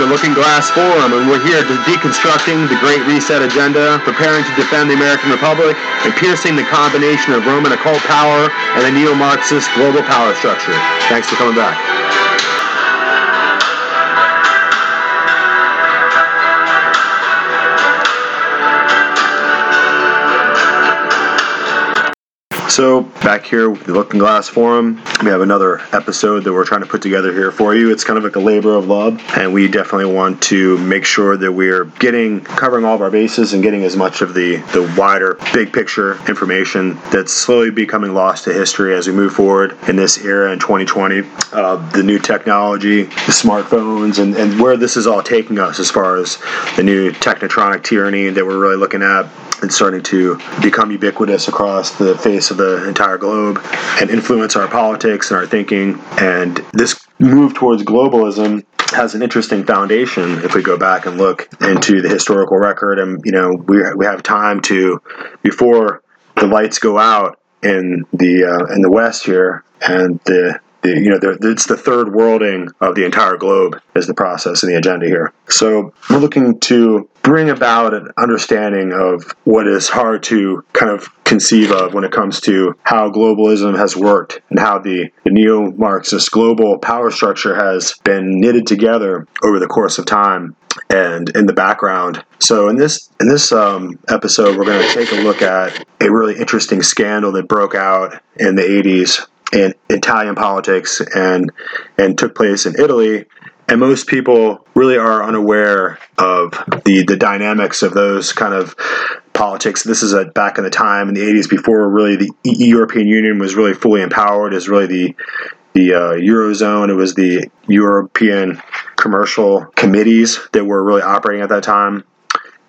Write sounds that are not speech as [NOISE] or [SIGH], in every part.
The Looking Glass Forum, and we're here deconstructing the Great Reset agenda, preparing to defend the American Republic, and piercing the combination of Roman occult power and the neo-Marxist global power structure. Thanks for coming back. So, back here with the Looking Glass Forum, we have another episode that we're trying to put together here for you. It's kind of like a labor of love, and we definitely want to make sure that we're getting, covering all of our bases and getting as much of the, the wider, big picture information that's slowly becoming lost to history as we move forward in this era in 2020. Uh, the new technology, the smartphones, and, and where this is all taking us as far as the new technetronic tyranny that we're really looking at and starting to become ubiquitous across the face of the entire globe and influence our politics and our thinking. And this move towards globalism has an interesting foundation if we go back and look into the historical record and you know we, we have time to before the lights go out in the uh, in the west here and the, you know, it's the third worlding of the entire globe is the process and the agenda here. So we're looking to bring about an understanding of what is hard to kind of conceive of when it comes to how globalism has worked and how the, the neo-Marxist global power structure has been knitted together over the course of time and in the background. So in this in this um, episode, we're going to take a look at a really interesting scandal that broke out in the 80s in Italian politics and and took place in Italy. And most people really are unaware of the the dynamics of those kind of politics. This is a, back in the time in the 80s before really the European Union was really fully empowered. Is really the the uh, eurozone. It was the European commercial committees that were really operating at that time.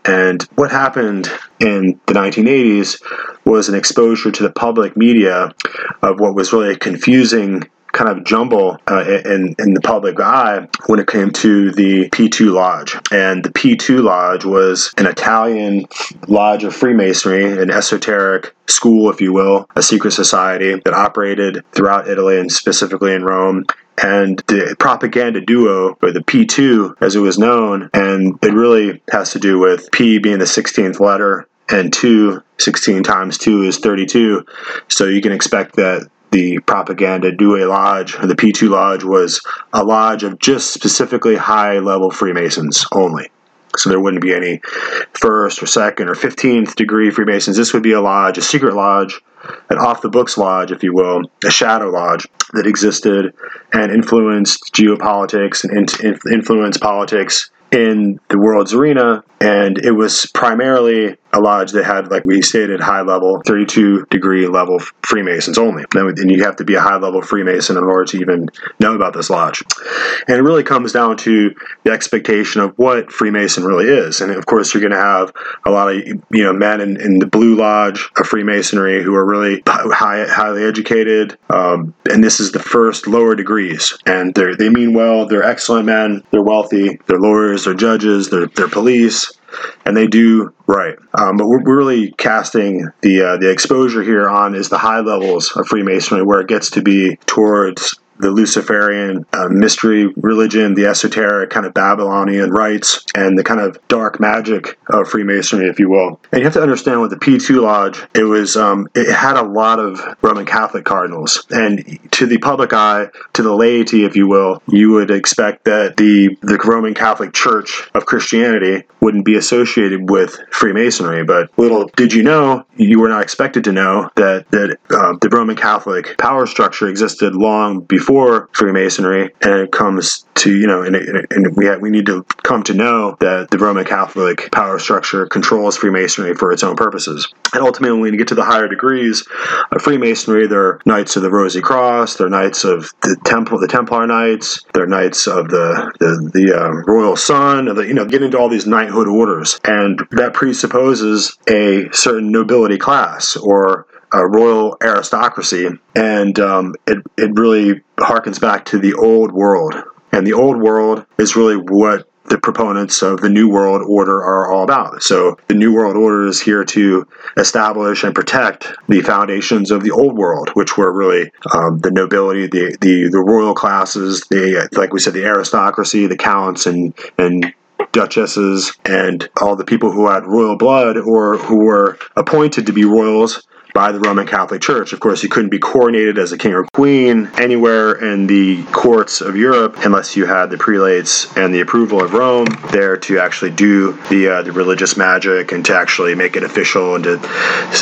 And what happened in the 1980s was an exposure to the public media of what was really a confusing kind of jumble uh, in, in the public eye when it came to the P2 Lodge. And the P2 Lodge was an Italian lodge of Freemasonry, an esoteric school, if you will, a secret society that operated throughout Italy and specifically in Rome and the propaganda duo, or the P2 as it was known, and it really has to do with P being the 16th letter and 2, 16 times 2 is 32. So you can expect that the propaganda Due Lodge, or the P2 Lodge, was a lodge of just specifically high level Freemasons only. So there wouldn't be any first or second or 15th degree Freemasons. This would be a lodge, a secret lodge, an off the books lodge, if you will, a shadow lodge that existed and influenced geopolitics and influenced politics in the world's arena. And it was primarily a lodge that had, like we stated, high level, 32 degree level Freemasons only. And you have to be a high level Freemason in order to even know about this lodge. And it really comes down to the expectation of what Freemason really is. And of course, you're going to have a lot of you know men in, in the Blue Lodge of Freemasonry who are really high, highly educated. Um, and this is the first lower degrees. And they they mean well. They're excellent men. They're wealthy. They're lawyers. They're judges. They're, they're police and they do right. Um, but we're, really casting the uh, the exposure here on is the high levels of Freemasonry, where it gets to be towards the Luciferian uh, mystery religion, the esoteric kind of Babylonian rites, and the kind of dark magic of Freemasonry, if you will. And you have to understand with the P2 Lodge, it was um, it had a lot of Roman Catholic cardinals, and to the public eye, to the laity, if you will, you would expect that the the Roman Catholic Church of Christianity wouldn't be associated with Freemasonry. But little did you know, you were not expected to know that that uh, the Roman Catholic power structure existed long before before Freemasonry, and it comes to you know, and, and we have, we need to come to know that the Roman Catholic power structure controls Freemasonry for its own purposes. And ultimately, when we get to the higher degrees of Freemasonry, they're Knights of the Rosy Cross, they're Knights of the Temple, the Templar Knights, they're Knights of the the, the uh, Royal Sun, the, you know, get into all these knighthood orders, and that presupposes a certain nobility class or a royal aristocracy, and um, it it really harkens back to the old world. And the old world is really what the proponents of the New World Order are all about. So the New World Order is here to establish and protect the foundations of the Old World, which were really um, the nobility, the, the the royal classes, the like we said, the aristocracy, the counts and and duchesses and all the people who had royal blood or who were appointed to be royals by the Roman Catholic Church. Of course, you couldn't be coronated as a king or queen anywhere in the courts of Europe unless you had the prelates and the approval of Rome there to actually do the uh, the religious magic and to actually make it official and to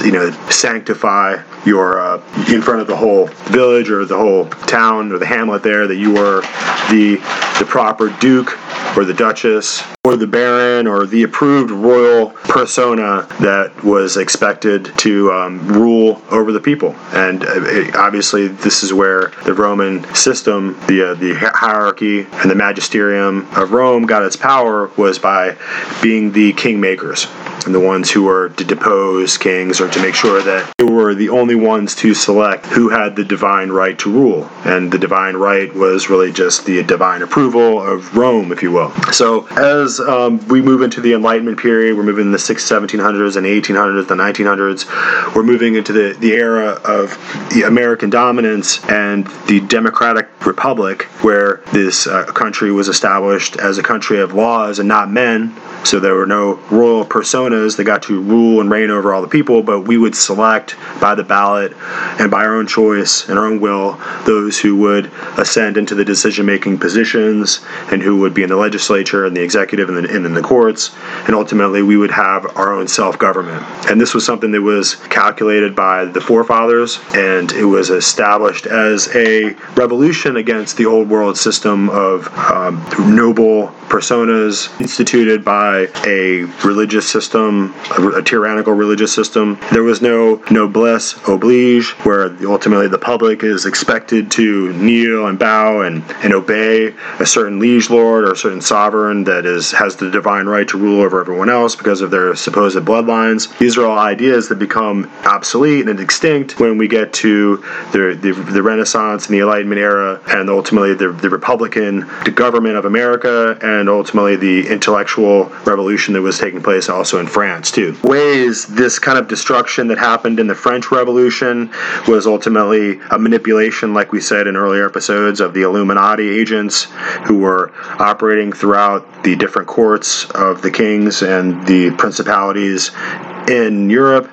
you know sanctify your uh, in front of the whole village or the whole town or the hamlet there that you were the the proper duke or the duchess or the baron or the approved royal persona that was expected to um, rule over the people. And uh, obviously, this is where the Roman system, the uh, the hierarchy and the magisterium of Rome got its power was by being the kingmakers and the ones who were to depose kings or to make sure that they were the only ones to select who had the divine right to rule. And the divine right was really just the divine approval of Rome, if you will. So as um, we move into the Enlightenment period, we're moving in the 1700s and 1800s, the 1900s, we're moving into the, the era of the American dominance and the democratic republic, where this uh, country was established as a country of laws and not men. So there were no royal personas that got to rule and reign over all the people, but we would select by the ballot and by our own choice and our own will those who would ascend into the decision making positions and who would be in the legislature and the executive and, the, and in the courts. And ultimately, we would have our own self government. And this was something that was calculated by the forefathers and it was established as a revolution against the old world system of um, noble personas instituted by a religious system, a, a, tyrannical religious system. There was no noblesse oblige, where ultimately the public is expected to kneel and bow and, and obey a certain liege lord or a certain sovereign that is has the divine right to rule over everyone else because of their supposed bloodlines. These are all ideas that become obsolete and extinct when we get to the, the, the Renaissance and the Enlightenment era and ultimately the, the Republican government of America and and ultimately the intellectual revolution that was taking place also in France too. Ways this kind of destruction that happened in the French Revolution was ultimately a manipulation, like we said in earlier episodes, of the Illuminati agents who were operating throughout the different courts of the kings and the principalities in Europe,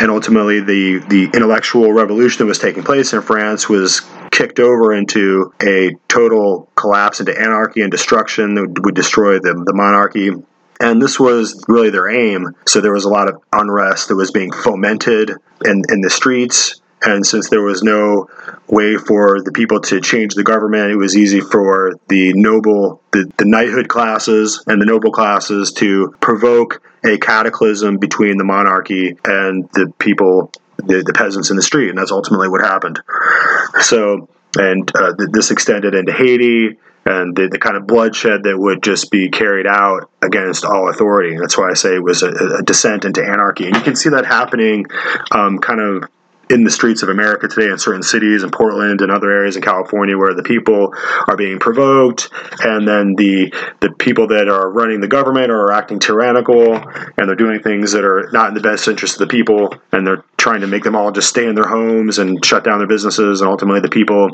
and ultimately the the intellectual revolution that was taking place in France was kicked over into a total collapse into anarchy and destruction that would destroy the, the monarchy. And this was really their aim. So there was a lot of unrest that was being fomented in, in the streets. And since there was no way for the people to change the government, it was easy for the noble, the, the knighthood classes and the noble classes to provoke a cataclysm between the monarchy and the people the, the peasants in the street, and that's ultimately what happened. So, and uh, this extended into Haiti and the, the, kind of bloodshed that would just be carried out against all authority. And that's why I say it was a, a descent into anarchy. And you can see that happening um, kind of in the streets of America today in certain cities in Portland and other areas in California where the people are being provoked and then the the people that are running the government are acting tyrannical and they're doing things that are not in the best interest of the people and they're trying to make them all just stay in their homes and shut down their businesses and ultimately the people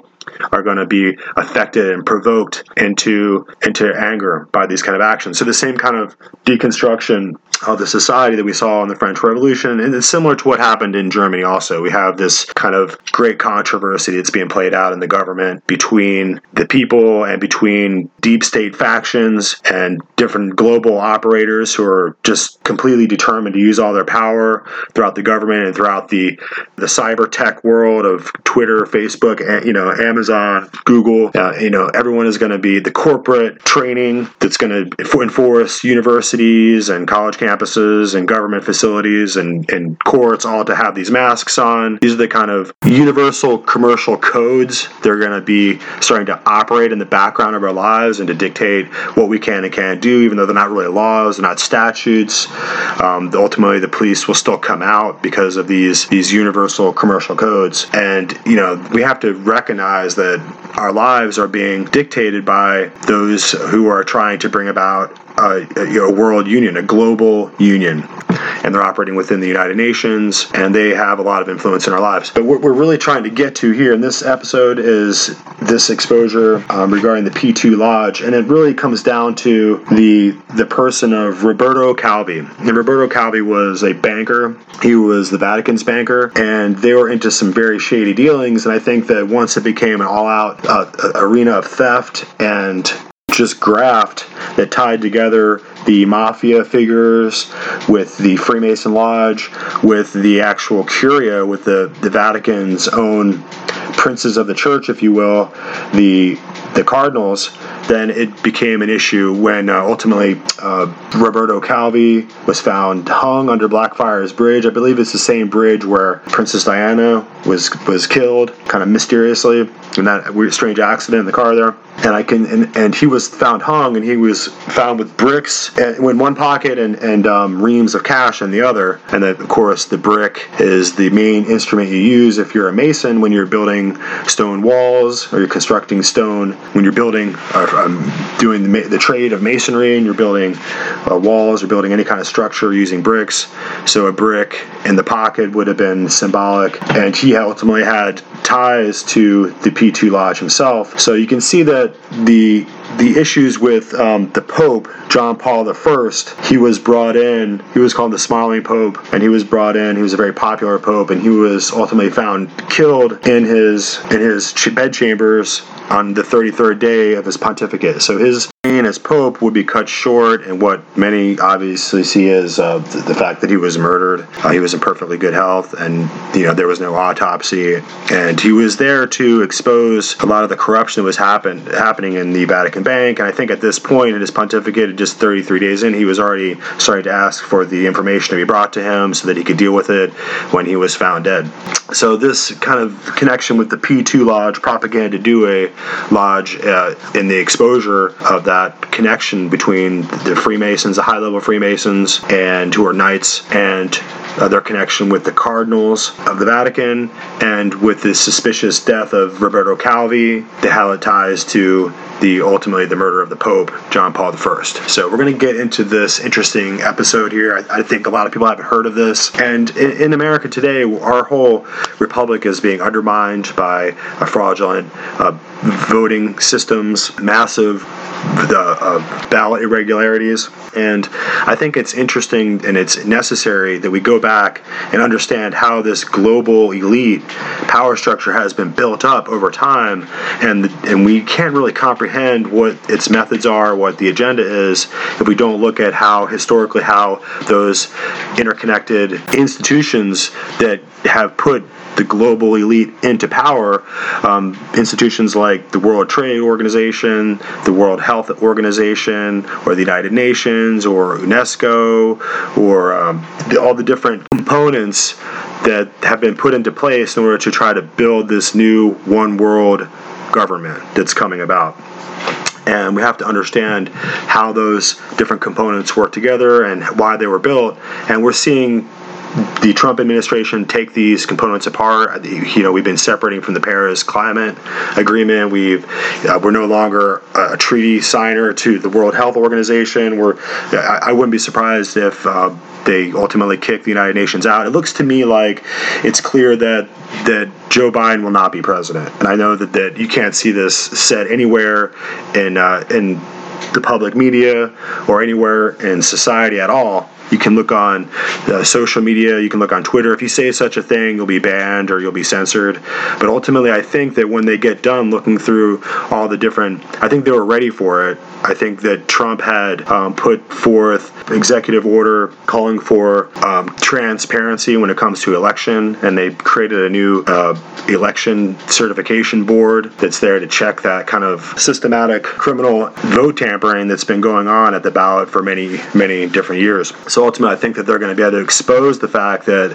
are going to be affected and provoked into into anger by these kind of actions. So the same kind of deconstruction of the society that we saw in the French Revolution, and it's similar to what happened in Germany. Also, we have this kind of great controversy that's being played out in the government between the people and between deep state factions and different global operators who are just completely determined to use all their power throughout the government and throughout the the cyber tech world of Twitter, Facebook, you know Amazon, Google. Uh, you know everyone is going to be the corporate training that's going to enforce universities and college campuses and government facilities and, and courts all to have these masks on These are the kind of universal commercial codes that are going to be starting to operate in the background of our lives and to dictate what we can and can't do, even though they're not really laws, they're not statutes. Um, ultimately, the police will still come out because of these these universal commercial codes. And you know, we have to recognize that our lives are being dictated by those who are trying to bring about a, a, world union, a global union, and they're operating within the United Nations, and they have a lot of influence in our lives. But what we're really trying to get to here in this episode is this exposure um, regarding the P2 Lodge, and it really comes down to the the person of Roberto Calvi. And Roberto Calvi was a banker. He was the Vatican's banker, and they were into some very shady dealings. And I think that once it became an all-out uh, arena of theft and just graft that tied together the mafia figures with the Freemason Lodge, with the actual Curia, with the, the Vatican's own princes of the church, if you will, the the cardinals, then it became an issue when uh, ultimately uh, Roberto Calvi was found hung under Blackfriars Bridge. I believe it's the same bridge where Princess Diana was was killed, kind of mysteriously, in that weird, strange accident in the car there. And I can and, and he was found hung, and he was found with bricks in one pocket and and um, reams of cash in the other. And then of course the brick is the main instrument you use if you're a mason when you're building stone walls or you're constructing stone when you're building or um, doing the, the, trade of masonry and you're building uh, walls or building any kind of structure using bricks. So a brick in the pocket would have been symbolic, and he ultimately had ties to the P2 Lodge himself. So you can see that the the issues with um, the Pope, John Paul I, he was brought in, he was called the Smiling Pope, and he was brought in, he was a very popular Pope, and he was ultimately found killed in his in his bedchambers on the 33rd day of his pontificate. So his as Pope would be cut short, and what many obviously see as uh, the, the, fact that he was murdered. Uh, he was in perfectly good health, and you know there was no autopsy, and he was there to expose a lot of the corruption that was happen, happening in the Vatican Bank. And I think at this point in his pontificate, just 33 days in, he was already starting to ask for the information to be brought to him so that he could deal with it when he was found dead. So this kind of connection with the P2 Lodge, Propaganda Due Lodge, uh, in the exposure of that connection between the Freemasons, the high level Freemasons, and who are knights, and uh, their connection with the cardinals of the Vatican, and with the suspicious death of Roberto Calvi, the have it ties to the ultimately the murder of the Pope, John Paul I. So we're going to get into this interesting episode here. I, I, think a lot of people haven't heard of this, and in, in, America today, our whole republic is being undermined by a fraudulent uh, voting systems, massive the uh, ballot irregularities. And I think it's interesting and it's necessary that we go back and understand how this global elite power structure has been built up over time, and and we can't really comprehend what its methods are, what the agenda is, if we don't look at how historically how those interconnected institutions that have put the global elite into power, um, institutions like the World Trade Organization, the World Health Organization, or the United Nations, or UNESCO, or um, the, all the different components that have been put into place in order to try to build this new one world government that's coming about and we have to understand how those different components work together and why they were built. And we're seeing the Trump administration take these components apart. You know, we've been separating from the Paris Climate Agreement. We've uh, we're no longer a treaty signer to the World Health Organization. We're I, I wouldn't be surprised if uh, they ultimately kick the United Nations out. It looks to me like it's clear that that Joe Biden will not be president, and I know that that you can't see this said anywhere in uh, in the public media or anywhere in society at all you can look on uh, social media, you can look on Twitter. If you say such a thing, you'll be banned or you'll be censored. But ultimately, I think that when they get done looking through all the different, I think they were ready for it. I think that Trump had um, put forth executive order calling for um, transparency when it comes to election, and they created a new uh, election certification board that's there to check that kind of systematic criminal vote tampering that's been going on at the ballot for many, many different years. So ultimately, I think that they're going to be able to expose the fact that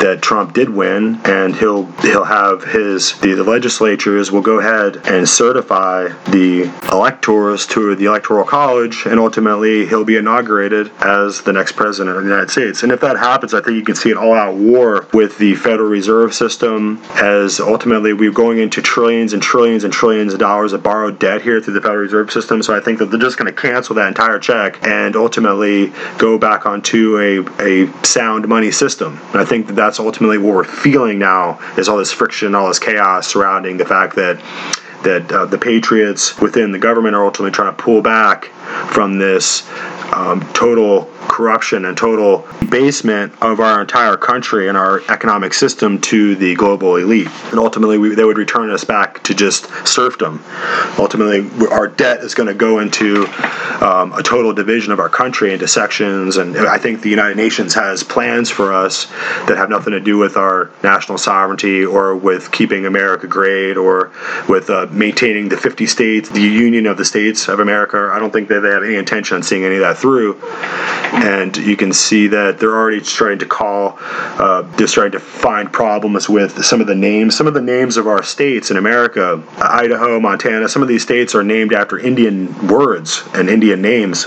that Trump did win, and he'll he'll have his the, the legislatures will go ahead and certify the electors to the electoral college, and ultimately he'll be inaugurated as the next president of the United States. And if that happens, I think you can see an all-out war with the Federal Reserve System, as ultimately we're going into trillions and trillions and trillions of dollars of borrowed debt here through the Federal Reserve System. So I think that they're just going to cancel that entire check and ultimately go back onto a, a sound money system. And I think that that's ultimately what we're feeling now is all this friction, all this chaos surrounding the fact that that uh, the patriots within the government are ultimately trying to pull back from this um, total corruption and total basement of our entire country and our economic system to the global elite. And ultimately, we, they would return us back to just serfdom. Ultimately, our debt is going to go into um, a total division of our country into sections. And I think the United Nations has plans for us that have nothing to do with our national sovereignty or with keeping America great or with uh, maintaining the 50 states, the Union of the States of America. I don't think that they have any intention on seeing any of that through and you can see that they're already trying to call, uh, they're starting to find problems with some of the names. Some of the names of our states in America, Idaho, Montana, some of these states are named after Indian words and Indian names.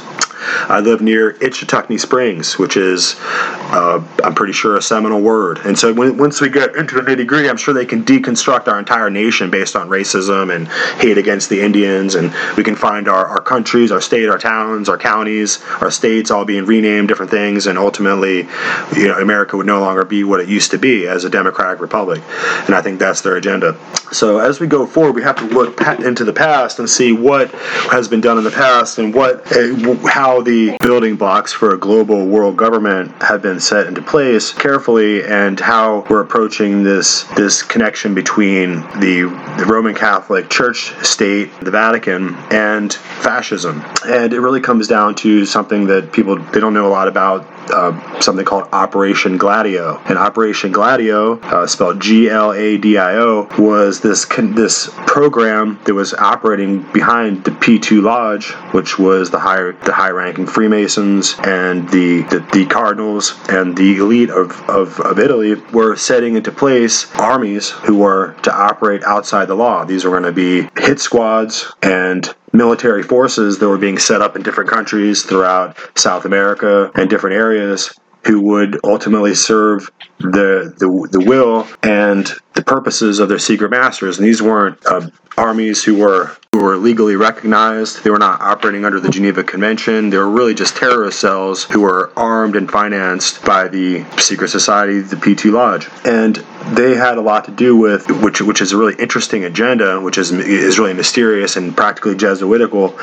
I live near Ichetucknee Springs, which is, uh, I'm pretty sure, a Seminole word. And so when, once we get into the nitty gritty, I'm sure they can deconstruct our entire nation based on racism and hate against the Indians. And we can find our, our countries, our state, our towns, our counties, our states all being renamed different things. And ultimately, you know, America would no longer be what it used to be as a democratic republic. And I think that's their agenda. So as we go forward, we have to look into the past and see what has been done in the past and what, eh, how how the building blocks for a global world government have been set into place carefully and how we're approaching this this connection between the, the Roman Catholic Church state, the Vatican, and fascism. And it really comes down to something that people they don't know a lot about uh, something called Operation Gladio. And Operation Gladio, uh, spelled G-L-A-D-I-O, was this this program that was operating behind the P2 Lodge, which was the higher the high-ranking Freemasons and the, the, the Cardinals and the elite of, of, of Italy were setting into place armies who were to operate outside the law. These were going to be hit squads and military forces that were being set up in different countries throughout South America and different areas who would ultimately serve the, the, the will and the purposes of their secret masters. And these weren't uh, armies who were who were legally recognized. They were not operating under the Geneva Convention. They were really just terrorist cells who were armed and financed by the secret society, the P2 Lodge. And they had a lot to do with which which is a really interesting agenda, which is is really mysterious and practically Jesuitical.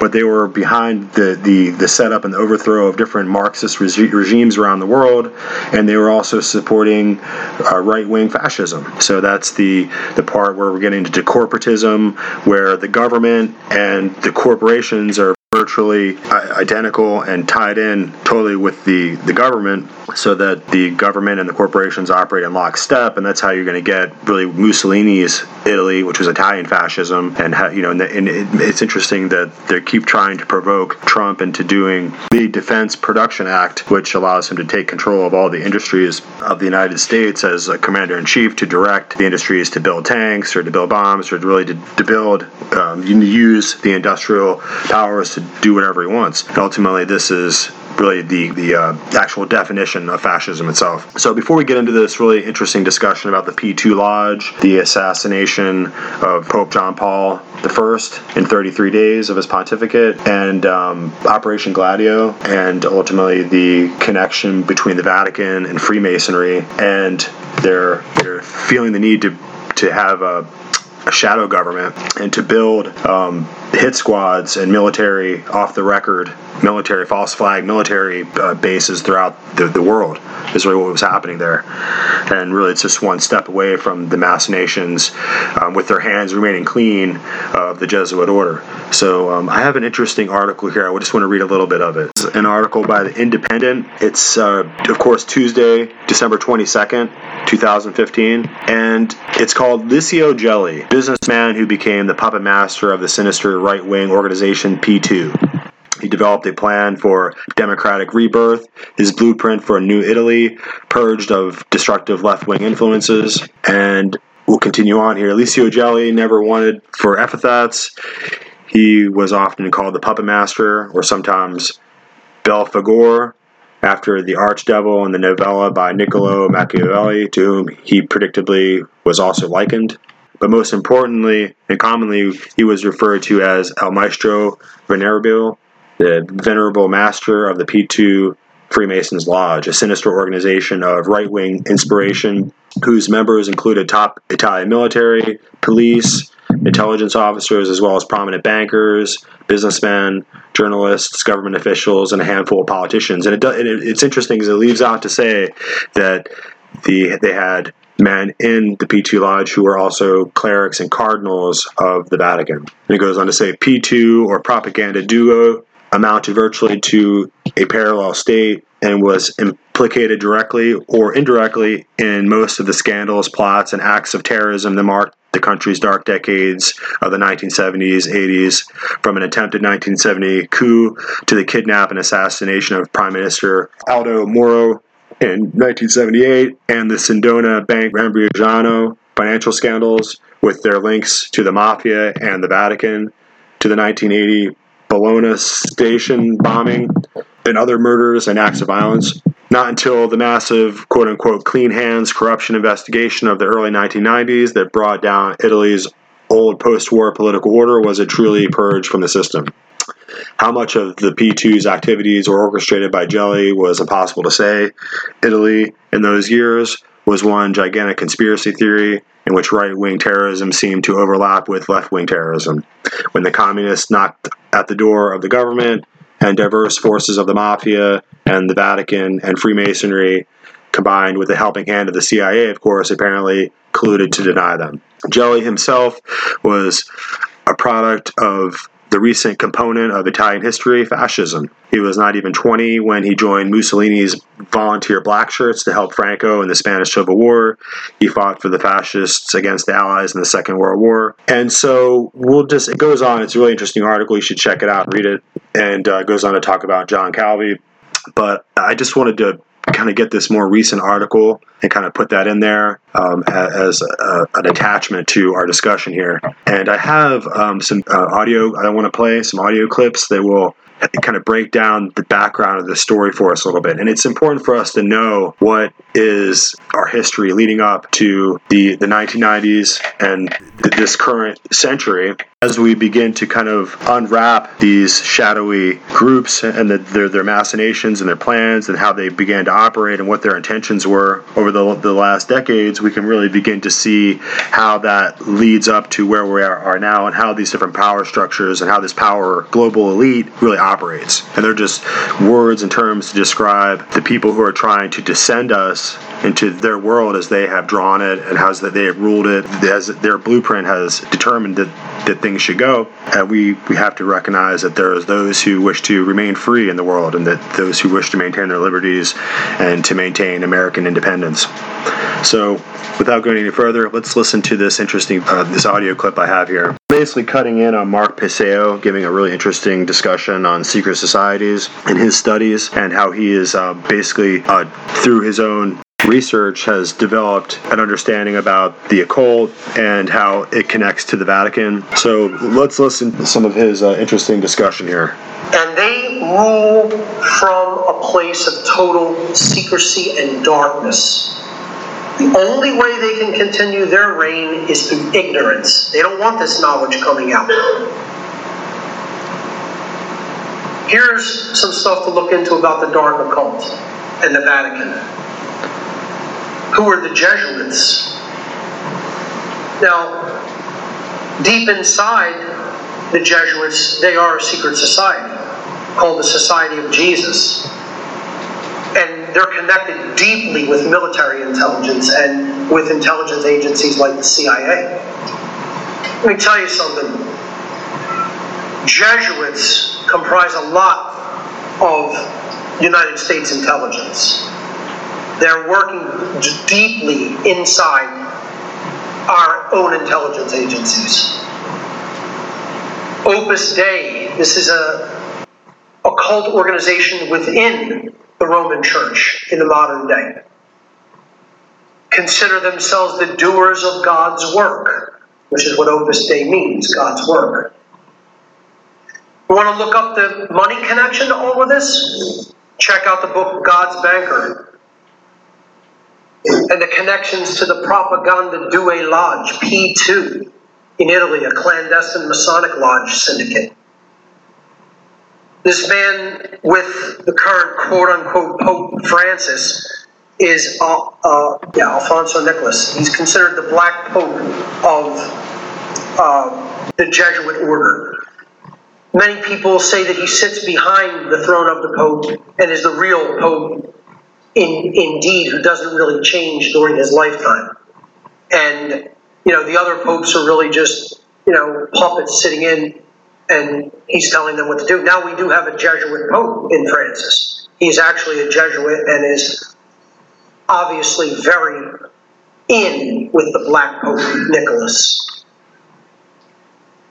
But they were behind the the, the setup and the overthrow of different Marxist regi- regimes around the world, and they were also supporting uh, right wing fascism. So that's the the part where we're getting into corporatism, where the government and the corporations are virtually identical and tied in totally with the, the government so that the government and the corporations operate in lockstep and that's how you're going to get really Mussolini's Italy which was Italian fascism and you know and, and it, it's interesting that they keep trying to provoke Trump into doing the Defense Production Act which allows him to take control of all the industries of the United States as a commander-in-chief to direct the industries to build tanks or to build bombs or really to, to build um, use the industrial powers to do whatever he wants. And ultimately, this is really the the uh, actual definition of fascism itself. So before we get into this really interesting discussion about the P2 Lodge, the assassination of Pope John Paul I in 33 days of his pontificate, and um, Operation Gladio, and ultimately the connection between the Vatican and Freemasonry, and they're they're feeling the need to to have a a shadow government and to build um, hit squads and military off the record military false flag military uh, bases throughout the, the world is really what was happening there. And really it's just one step away from the mass Nations um, with their hands remaining clean of the Jesuit order. So um, I have an interesting article here. I just want to read a little bit of it. It's an article by the Independent. It's uh, of course Tuesday December 22nd 2015 and it's called Licio Gelli businessman who became the puppet master of the sinister right wing organization P2. He developed a plan for democratic rebirth, his blueprint for a new Italy, purged of destructive left wing influences, and we'll continue on here. Licio Gelli never wanted for epithets. He was often called the puppet master, or sometimes Belphegor, after the archdevil in the novella by Niccolo Machiavelli, to whom he predictably was also likened. But most importantly and commonly, he was referred to as El Maestro Venerable, the venerable master of the P2 Freemasons Lodge, a sinister organization of right wing inspiration whose members included top Italian military, police, intelligence officers, as well as prominent bankers, businessmen, journalists, government officials, and a handful of politicians. And, it, it's interesting because it leaves out to say that the they had men in the P2 Lodge who were also clerics and cardinals of the Vatican. And it goes on to say P2 or propaganda duo amounted virtually to a parallel state and was implicated directly or indirectly in most of the scandals, plots, and acts of terrorism that marked the country's dark decades of the 1970s, 80s, from an attempted 1970 coup to the kidnap and assassination of Prime Minister Aldo Moro in 1978, and the Sindona Bank Ambrosiano financial scandals with their links to the mafia and the Vatican, to the 1980 Bologna station bombing, and other murders and acts of violence. Not until the massive quote unquote clean hands corruption investigation of the early 1990s that brought down Italy's old post war political order was it truly purged from the system. How much of the P2's activities were orchestrated by Gelli was impossible to say. Italy, in those years, was one gigantic conspiracy theory in which right wing terrorism seemed to overlap with left wing terrorism. When the communists knocked at the door of the government and diverse forces of the mafia and the Vatican and Freemasonry, combined with the helping hand of the CIA, of course, apparently colluded to deny them. Gelli himself was a product of the recent component of Italian history, fascism. He was not even 20 when he joined Mussolini's volunteer black shirts to help Franco in the Spanish Civil War. He fought for the fascists against the Allies in the Second World War. And so we'll just, it goes on. It's a really interesting article. You should check it out read it. And uh, goes on to talk about John Calvi. But I just wanted to kind of get this more recent article and kind of put that in there um, as a, an attachment to our discussion here. And I have um, some uh, audio I want to play, some audio clips that will kind of break down the background of the story for us a little bit. And it's important for us to know what is our history leading up to the, the 1990s and this current century as we begin to kind of unwrap these shadowy groups and the, their, their machinations and their plans and how they began to operate and what their intentions were over the, the last decades, we can really begin to see how that leads up to where we are, are now and how these different power structures and how this power global elite really operates. And they're just words and terms to describe the people who are trying to descend us into their world as they have drawn it and how they have ruled it, as their blueprint has determined that, that things should go. And we, we have to recognize that there are those who wish to remain free in the world and that those who wish to maintain their liberties and to maintain American independence. So, without going any further, let's listen to this interesting uh, this audio clip I have here. Basically, cutting in on Mark Passio, giving a really interesting discussion on secret societies and his studies and how he is uh, basically uh, through his own research has developed an understanding about the occult and how it connects to the Vatican. So let's listen to some of his uh, interesting discussion here. And they rule from a place of total secrecy and darkness. The only way they can continue their reign is through ignorance. They don't want this knowledge coming out. Here's some stuff to look into about the dark occult and the Vatican who were the Jesuits. Now, deep inside the Jesuits, they are a secret society called the Society of Jesus. And they're connected deeply with military intelligence and with intelligence agencies like the CIA. Let me tell you something. Jesuits comprise a lot of United States intelligence. They're working deeply inside our own intelligence agencies. Opus Dei, this is a, a cult organization within the Roman Church in the modern day. Consider themselves the doers of God's work, which is what Opus Dei means God's work. Want to look up the money connection to all of this? Check out the book God's Banker and the connections to the Propaganda Due Lodge, P2, in Italy, a clandestine Masonic lodge syndicate. This man with the current quote unquote Pope Francis is uh, uh, yeah, Alfonso Nicolás. He's considered the Black Pope of uh, the Jesuit order. Many people say that he sits behind the throne of the Pope and is the real Pope in, indeed, who doesn't really change during his lifetime. And, you know, the other popes are really just, you know, puppets sitting in and he's telling them what to do. Now we do have a Jesuit pope in Francis. He's actually a Jesuit and is obviously very in with the black pope Nicolás.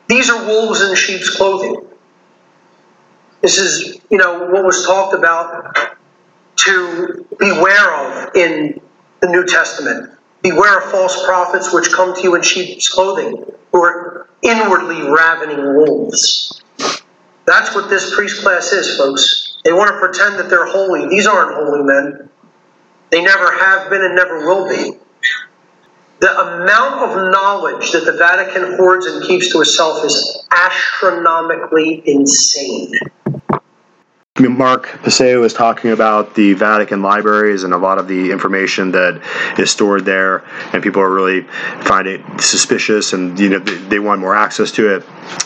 These are wolves in sheep's clothing. This is, you know, what was talked about to beware of in the New Testament. Beware of false prophets which come to you in sheep's clothing, who are inwardly ravening wolves. That's what this priest class is, folks. They want to pretend that they're holy. These aren't holy men. They never have been and never will be. The amount of knowledge that the Vatican hoards and keeps to itself is astronomically insane. Mark Passio is talking about the Vatican libraries and a lot of the information that is stored there, and people are really find it suspicious, and you know they want more access to it,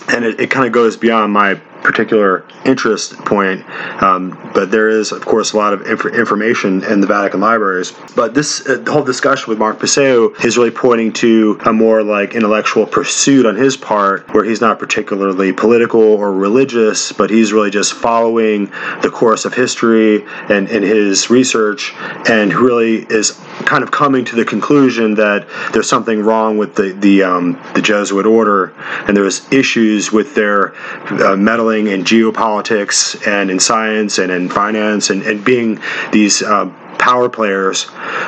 and it, it kind of goes beyond my particular interest point, um, but there is, of course, a lot of inf- information in the Vatican libraries. But this uh, whole discussion with Mark Passio is really pointing to a more like intellectual pursuit on his part, where he's not particularly political or religious, but he's really just following the course of history and in his research, and really is kind of coming to the conclusion that there's something wrong with the the, um, the Jesuit order, and there's issues with their uh, meddling in geopolitics and in science and in finance and, and being these uh, power players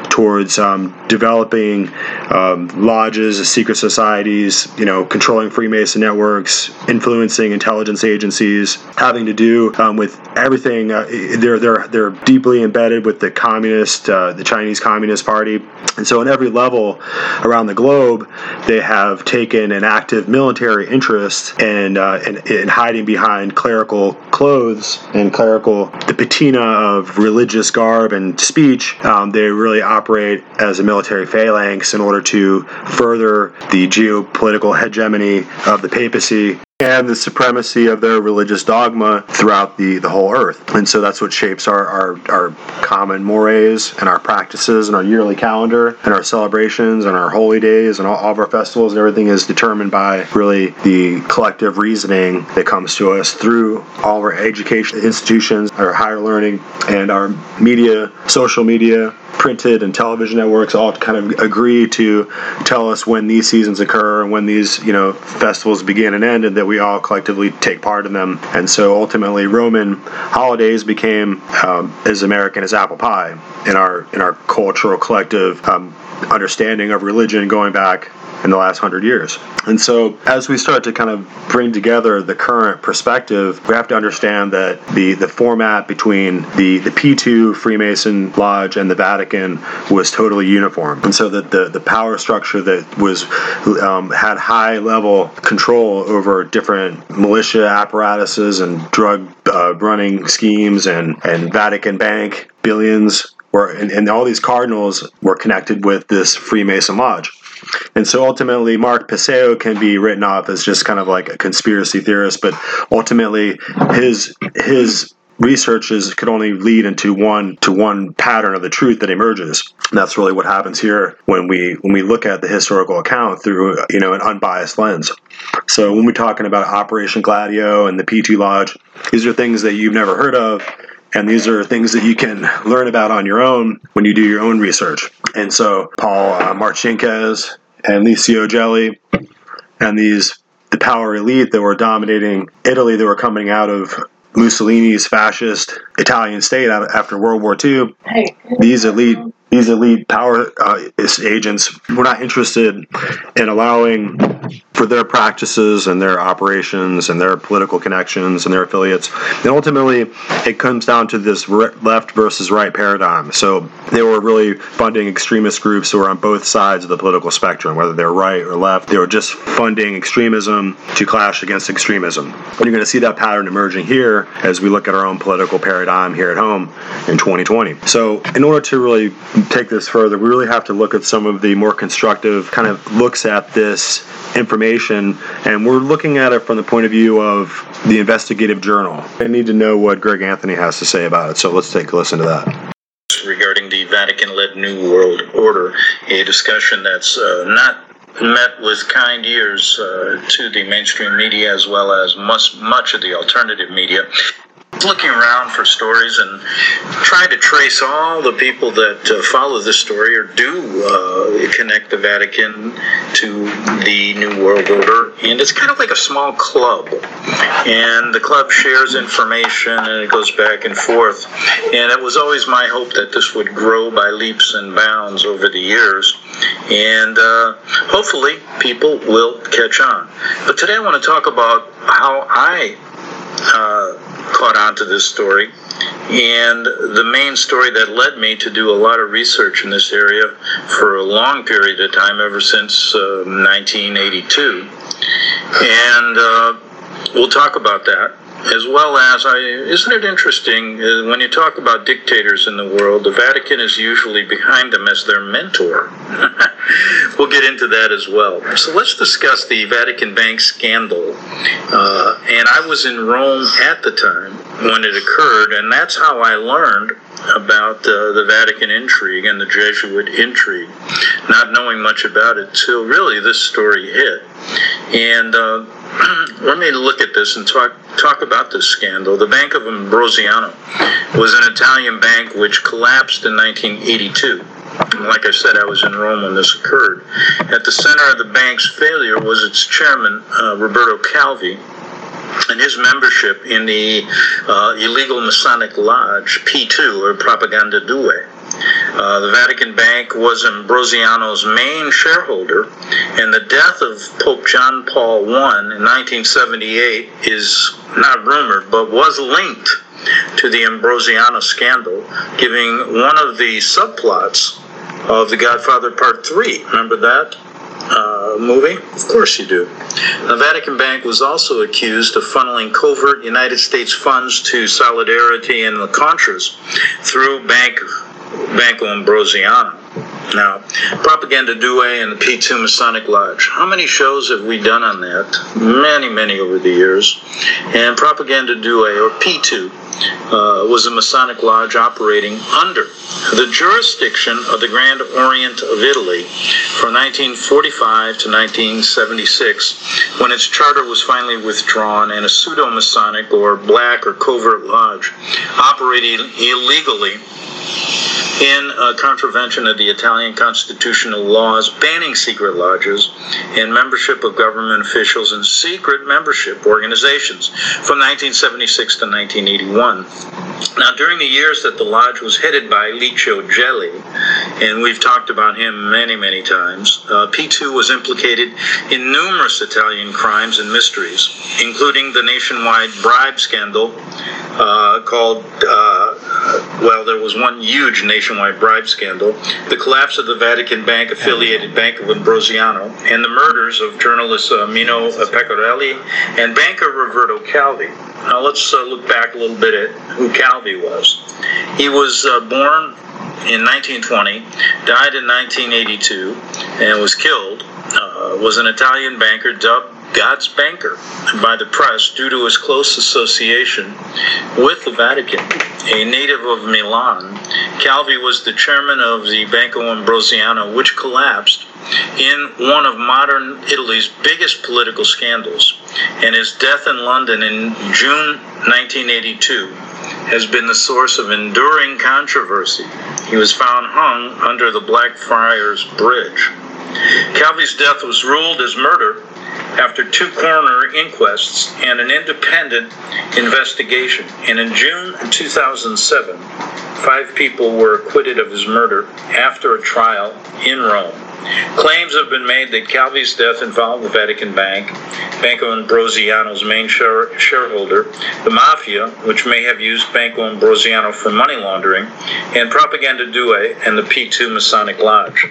towards um, developing um, lodges, secret societies, you know, controlling Freemason networks, influencing intelligence agencies, having to do um, with everything. Uh, they're they're they're deeply embedded with the communist, uh, the Chinese Communist Party, and so on every level around the globe, they have taken an active military interest in, uh, in, in hiding behind clerical clothes and clerical the patina of religious garb and speech, um, they really operate as a military phalanx in order to further the geopolitical hegemony of the papacy and the supremacy of their religious dogma throughout the, the whole earth. And so that's what shapes our, our, our common mores and our practices and our yearly calendar and our celebrations and our holy days and all, all of our festivals and everything is determined by really the collective reasoning that comes to us through all of our education institutions, our higher learning, and our media, social media, printed and television networks all kind of agree to tell us when these seasons occur and when these you know festivals begin and end and that we all collectively take part in them. And so ultimately roman holidays became um, as american as apple pie in our in our cultural collective. Um, understanding of religion going back in the last hundred years. And so, as we start to kind of bring together the current perspective, we have to understand that the, the format between the, the P2 Freemason Lodge and the Vatican was totally uniform. And so, that the, the power structure that was um, had high level control over different militia apparatuses and drug uh, running schemes and, and Vatican Bank billions were, and, and all these cardinals were connected with this Freemason Lodge. And so ultimately, Mark Passio can be written off as just kind of like a conspiracy theorist, but ultimately, his his researches could only lead into one to one pattern of the truth that emerges. And that's really what happens here when we when we look at the historical account through you know an unbiased lens. So when we're talking about Operation Gladio and the P2 Lodge, these are things that you've never heard of and these are things that you can learn about on your own when you do your own research. And so Paul uh, and Licio Gelli and these the power elite that were dominating Italy that were coming out of Mussolini's fascist Italian state after World War II. These elite these elite power uh, agents were not interested in allowing for their practices and their operations and their political connections and their affiliates. And ultimately, it comes down to this left versus right paradigm. So they were really funding extremist groups who were on both sides of the political spectrum, whether they're right or left. They were just funding extremism to clash against extremism. And you're going to see that pattern emerging here as we look at our own political paradigm here at home in 2020. So, in order to really take this further, we really have to look at some of the more constructive kind of looks at this information, and we're looking at it from the point of view of the investigative journal. I need to know what Greg Anthony has to say about it, so let's take a listen to that. Regarding the Vatican led New World Order, a discussion that's uh, not met with kind ears uh, to the mainstream media as well as much, much of the alternative media looking around for stories and trying to trace all the people that uh, follow this story or do uh, connect the Vatican to the New World Order. And it's kind of like a small club. And the club shares information and it goes back and forth. And it was always my hope that this would grow by leaps and bounds over the years. And uh, hopefully people will catch on. But today I want to talk about how I uh, caught on to this story. And the main story that led me to do a lot of research in this area for a long period of time, ever since uh, 1982. And uh, we'll talk about that as well as I, isn't it interesting uh, when you talk about dictators in the world, the Vatican is usually behind them as their mentor. [LAUGHS] we'll get into that as well. So let's discuss the Vatican Bank scandal. Uh, and I was in Rome at the time when it occurred, and that's how I learned about uh, the Vatican intrigue and the Jesuit intrigue, not knowing much about it till really this story hit. And uh, [CLEARS THROAT] let me look at this and talk talk about this scandal. The Bank of Ambrosiano was an Italian bank which collapsed in 1982. Like I said, I was in Rome when this occurred. At the center of the bank's failure was its chairman, uh, Roberto Calvi, and his membership in the uh, illegal Masonic Lodge, P2, or Propaganda Due. Uh, the Vatican Bank was Ambrosiano's main shareholder, and the death of Pope John Paul I in 1978 is not rumored, but was linked to the Ambrosiano scandal, giving one of the subplots of The Godfather Part 3. Remember that? Uh, movie? Of course you do. The Vatican Bank was also accused of funneling covert United States funds to Solidarity and the Contras through Bank Banco Ambrosiano. Now, Propaganda Due and the P2 Masonic Lodge. How many shows have we done on that? Many, many over the years. And Propaganda Due, or P2, uh, was a Masonic lodge operating under the jurisdiction of the Grand Orient of Italy from 1945 to 1976, when its charter was finally withdrawn and a pseudo Masonic or black or covert lodge operating illegally in a contravention of the Italian constitutional laws banning secret lodges and membership of government officials in secret membership organizations from 1976 to 1981. Now, during the years that the lodge was headed by Licio Gelli, and we've talked about him many, many times, uh, P2 was implicated in numerous Italian crimes and mysteries, including the nationwide bribe scandal uh, called, uh, well, there was one huge nationwide bribe scandal, the collapse of the Vatican Bank affiliated Bank of Ambrosiano, and the murders of journalists uh, Mino Pecorelli and banker Roberto Calvi. Now let's uh, look back a little bit at who Calvi was. He was uh, born in 1920, died in 1982, and was killed. Uh, was an Italian banker dubbed God's banker by the press due to his close association with the Vatican. A native of Milan, Calvi was the chairman of the Banco Ambrosiano, which collapsed in one of modern Italy's biggest political scandals. And his death in London in June 1982 has been the source of enduring controversy. He was found hung under the Blackfriars Bridge. Calvi's death was ruled as murder after two coroner inquests and an independent investigation. And in June 2007, five people were acquitted of his murder after a trial in Rome. Claims have been made that Calvi's death involved the Vatican Bank, Banco Ambrosiano's main share- shareholder, the Mafia, which may have used Banco Ambrosiano for money laundering, and Propaganda Due and the P2 Masonic Lodge.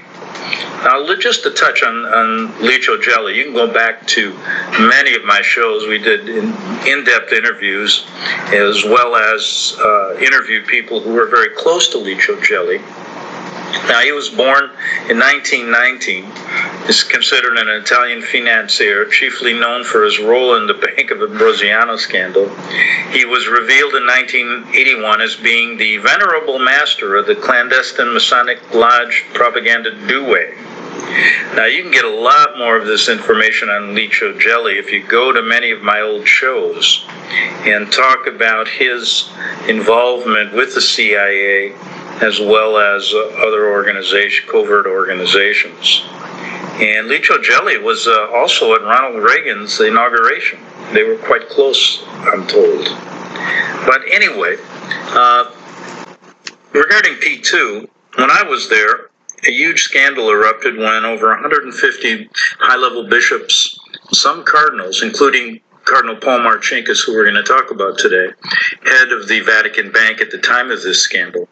Now, just to touch on, on Licio Gelli, you can go back to many of my shows. We did in depth interviews as well as uh, interviewed people who were very close to Licio Gelli. Now, he was born in 1919. He's considered an Italian financier, chiefly known for his role in the Bank of Ambrosiano scandal. He was revealed in 1981 as being the venerable master of the clandestine Masonic Lodge Propaganda Due. Now, you can get a lot more of this information on Licio Gelli if you go to many of my old shows and talk about his involvement with the CIA as well as uh, other organization, covert organizations. And Licio Gelli was uh, also at Ronald Reagan's inauguration. They were quite close, I'm told. But anyway, uh, regarding P2, when I was there, a huge scandal erupted when over 150 high level bishops, some cardinals, including Cardinal Paul Marcinkus, who we're going to talk about today, head of the Vatican Bank at the time of this scandal,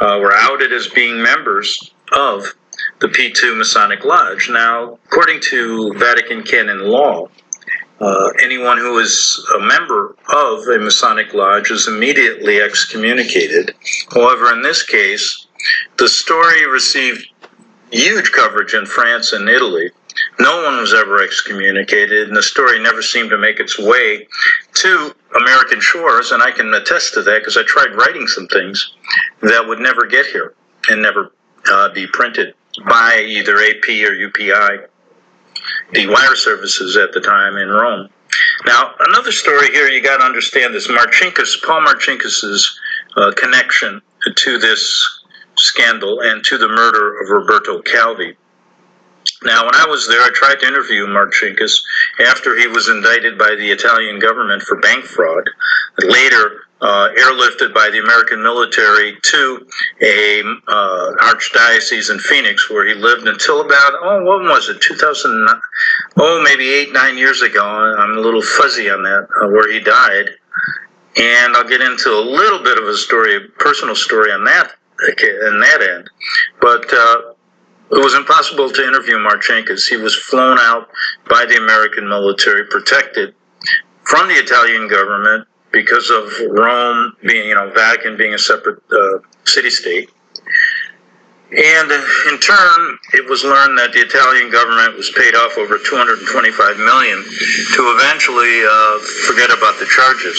uh, were outed as being members of the P2 Masonic Lodge. Now, according to Vatican canon law, uh, anyone who is a member of a Masonic Lodge is immediately excommunicated. However, in this case, the story received huge coverage in France and Italy. No one was ever excommunicated, and the story never seemed to make its way to American shores. And I can attest to that because I tried writing some things that would never get here and never uh, be printed by either AP or UPI, the wire services at the time in Rome. Now, another story here you got to understand this Marcinkus, Paul Marcinkus's uh, connection to this scandal and to the murder of Roberto Calvi. Now, when I was there, I tried to interview Marcinkus after he was indicted by the Italian government for bank fraud, later uh, airlifted by the American military to a uh, archdiocese in Phoenix, where he lived until about oh, what was it, 2000? Oh, maybe eight, nine years ago. I'm a little fuzzy on that, uh, where he died, and I'll get into a little bit of a story, a personal story on that, in that end, but. It was impossible to interview Marcinkus. He was flown out by the American military, protected from the Italian government because of Rome being, you know, Vatican being a separate uh, city state. And in turn, it was learned that the Italian government was paid off over 225 million to eventually uh, forget about the charges.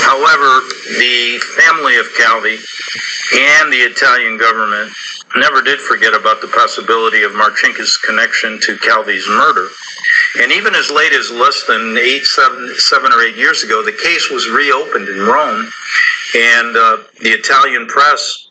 However, the family of Calvi and the Italian government never did forget about the possibility of Marcinkus' connection to Calvi's murder. And even as late as less than eight, seven, seven or eight years ago, the case was reopened in Rome, and uh, the Italian press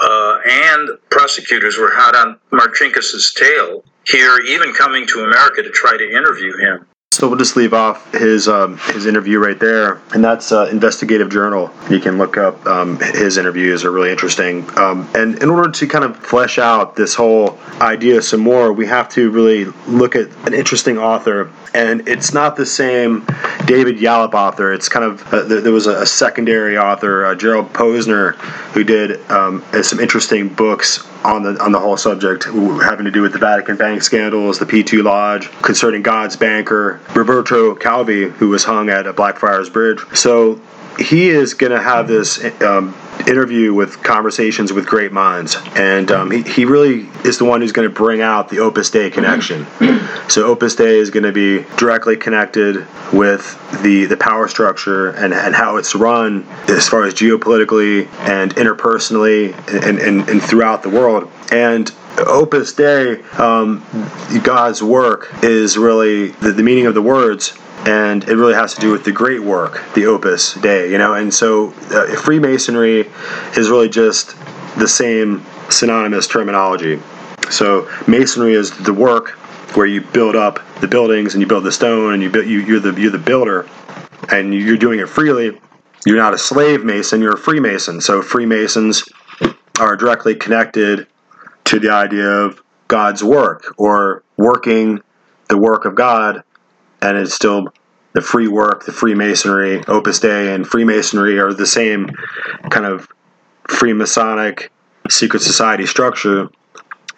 uh, and prosecutors were hot on Marcinkus' tail here, even coming to America to try to interview him. So we'll just leave off his um, his interview right there, and that's uh, Investigative Journal. You can look up um, his interviews; are really interesting. Um, and in order to kind of flesh out this whole idea some more, we have to really look at an interesting author and it's not the same David Yallop author. It's kind of uh, there was a, secondary author, uh, Gerald Posner, who did um, some interesting books on the on the whole subject, having to do with the Vatican bank scandals, the P2 Lodge, concerning God's banker, Roberto Calvi, who was hung at Blackfriars Bridge. So he is going to have this um, interview with conversations with great minds, and um, he, he really is the one who's going to bring out the Opus Dei connection. So Opus Dei is going to be directly connected with the the power structure and, and how it's run as far as geopolitically and interpersonally and, and, and throughout the world. And Opus Dei, um, God's work, is really the, the meaning of the words and it really has to do with the great work, the Opus Dei, you know. And so, uh, Freemasonry is really just the same synonymous terminology. So masonry is the work where you build up the buildings and you build the stone and you build you, you're the you're the builder and you're doing it freely. You're not a slave mason, you're a freemason. So freemasons are directly connected to the idea of God's work or working the work of God and it's still the free work, the Freemasonry, Opus Dei, and Freemasonry are the same kind of Freemasonic secret society structure,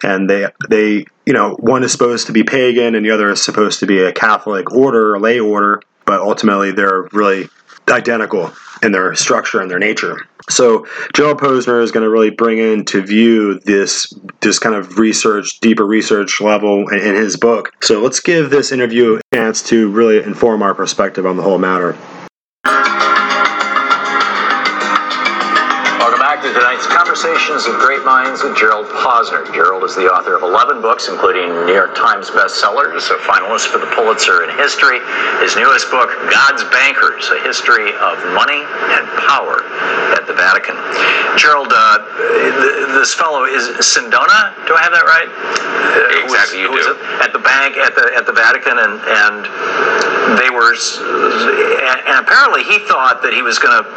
and they they you know one is supposed to be pagan and the other is supposed to be a Catholic order, a lay order, but ultimately they're really identical in their structure and their nature. So Gerald Posner is going to really bring into view this this kind of research, deeper research level in, in his book. So let's give this interview a chance to really inform our perspective on the whole matter. Conversations of Great Minds with Gerald Posner. Gerald is the author of 11 books, including New York Times bestsellers, a finalist for the Pulitzer in History. His newest book, God's Bankers, A History of Money and Power at the Vatican. Gerald, uh, this fellow is Sindona, do I have that right? Uh, exactly, you do. At the bank, at the, at the Vatican, and, and they were, and apparently he thought that he was going to,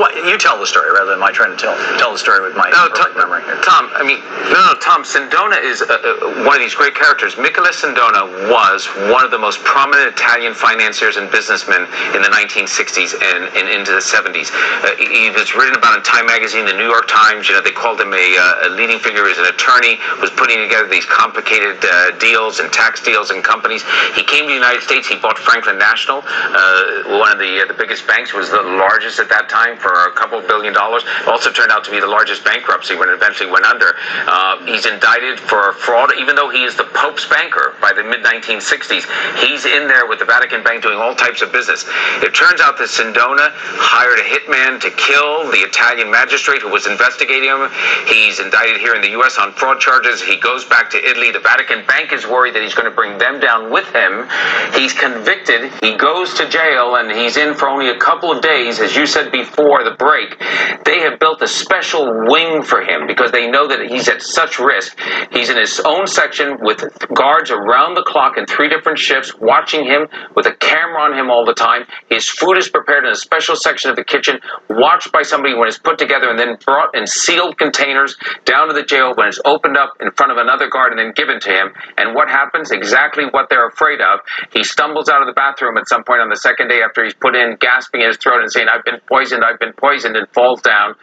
well, you tell the story rather than my trying to tell tell the story with my no, Tom, memory. Tom, I mean, no, no, Tom. Sindona is uh, uh, one of these great characters. Michele Sindona was one of the most prominent Italian financiers and businessmen in the 1960s and, and into the 70s. Uh, he was written about in Time magazine, the New York Times. You know, they called him a, uh, a leading figure as an attorney. Was putting together these complicated uh, deals and tax deals and companies. He came to the United States. He bought Franklin National, uh, one of the the biggest banks. Was the largest at that time for a couple billion dollars. Also turned out to be the largest bankruptcy when it eventually went under. Uh, he's indicted for fraud, even though he is the Pope's banker by the mid 1960s. He's in there with the Vatican Bank doing all types of business. It turns out that Sindona hired a hitman to kill the Italian magistrate who was investigating him. He's indicted here in the U.S. on fraud charges. He goes back to Italy. The Vatican Bank is worried that he's going to bring them down with him. He's convicted. He goes to jail and he's in for only a couple of days. As you said before the break, they have built a special wing for him because they know that he's at such risk. He's in his own section with guards around the clock in three different shifts watching him with a camera on him all the time. His food is prepared in a special section of the kitchen, watched by somebody when it's put together and then brought in sealed containers down to the jail when it's opened up in front of another guard and then given to him. And what happens? Exactly what they're afraid of. He stumbles out of the bathroom at some point on the second day after he's put in, gasping in his throat and saying, I've been poisoned, I've been poisoned, and falls down.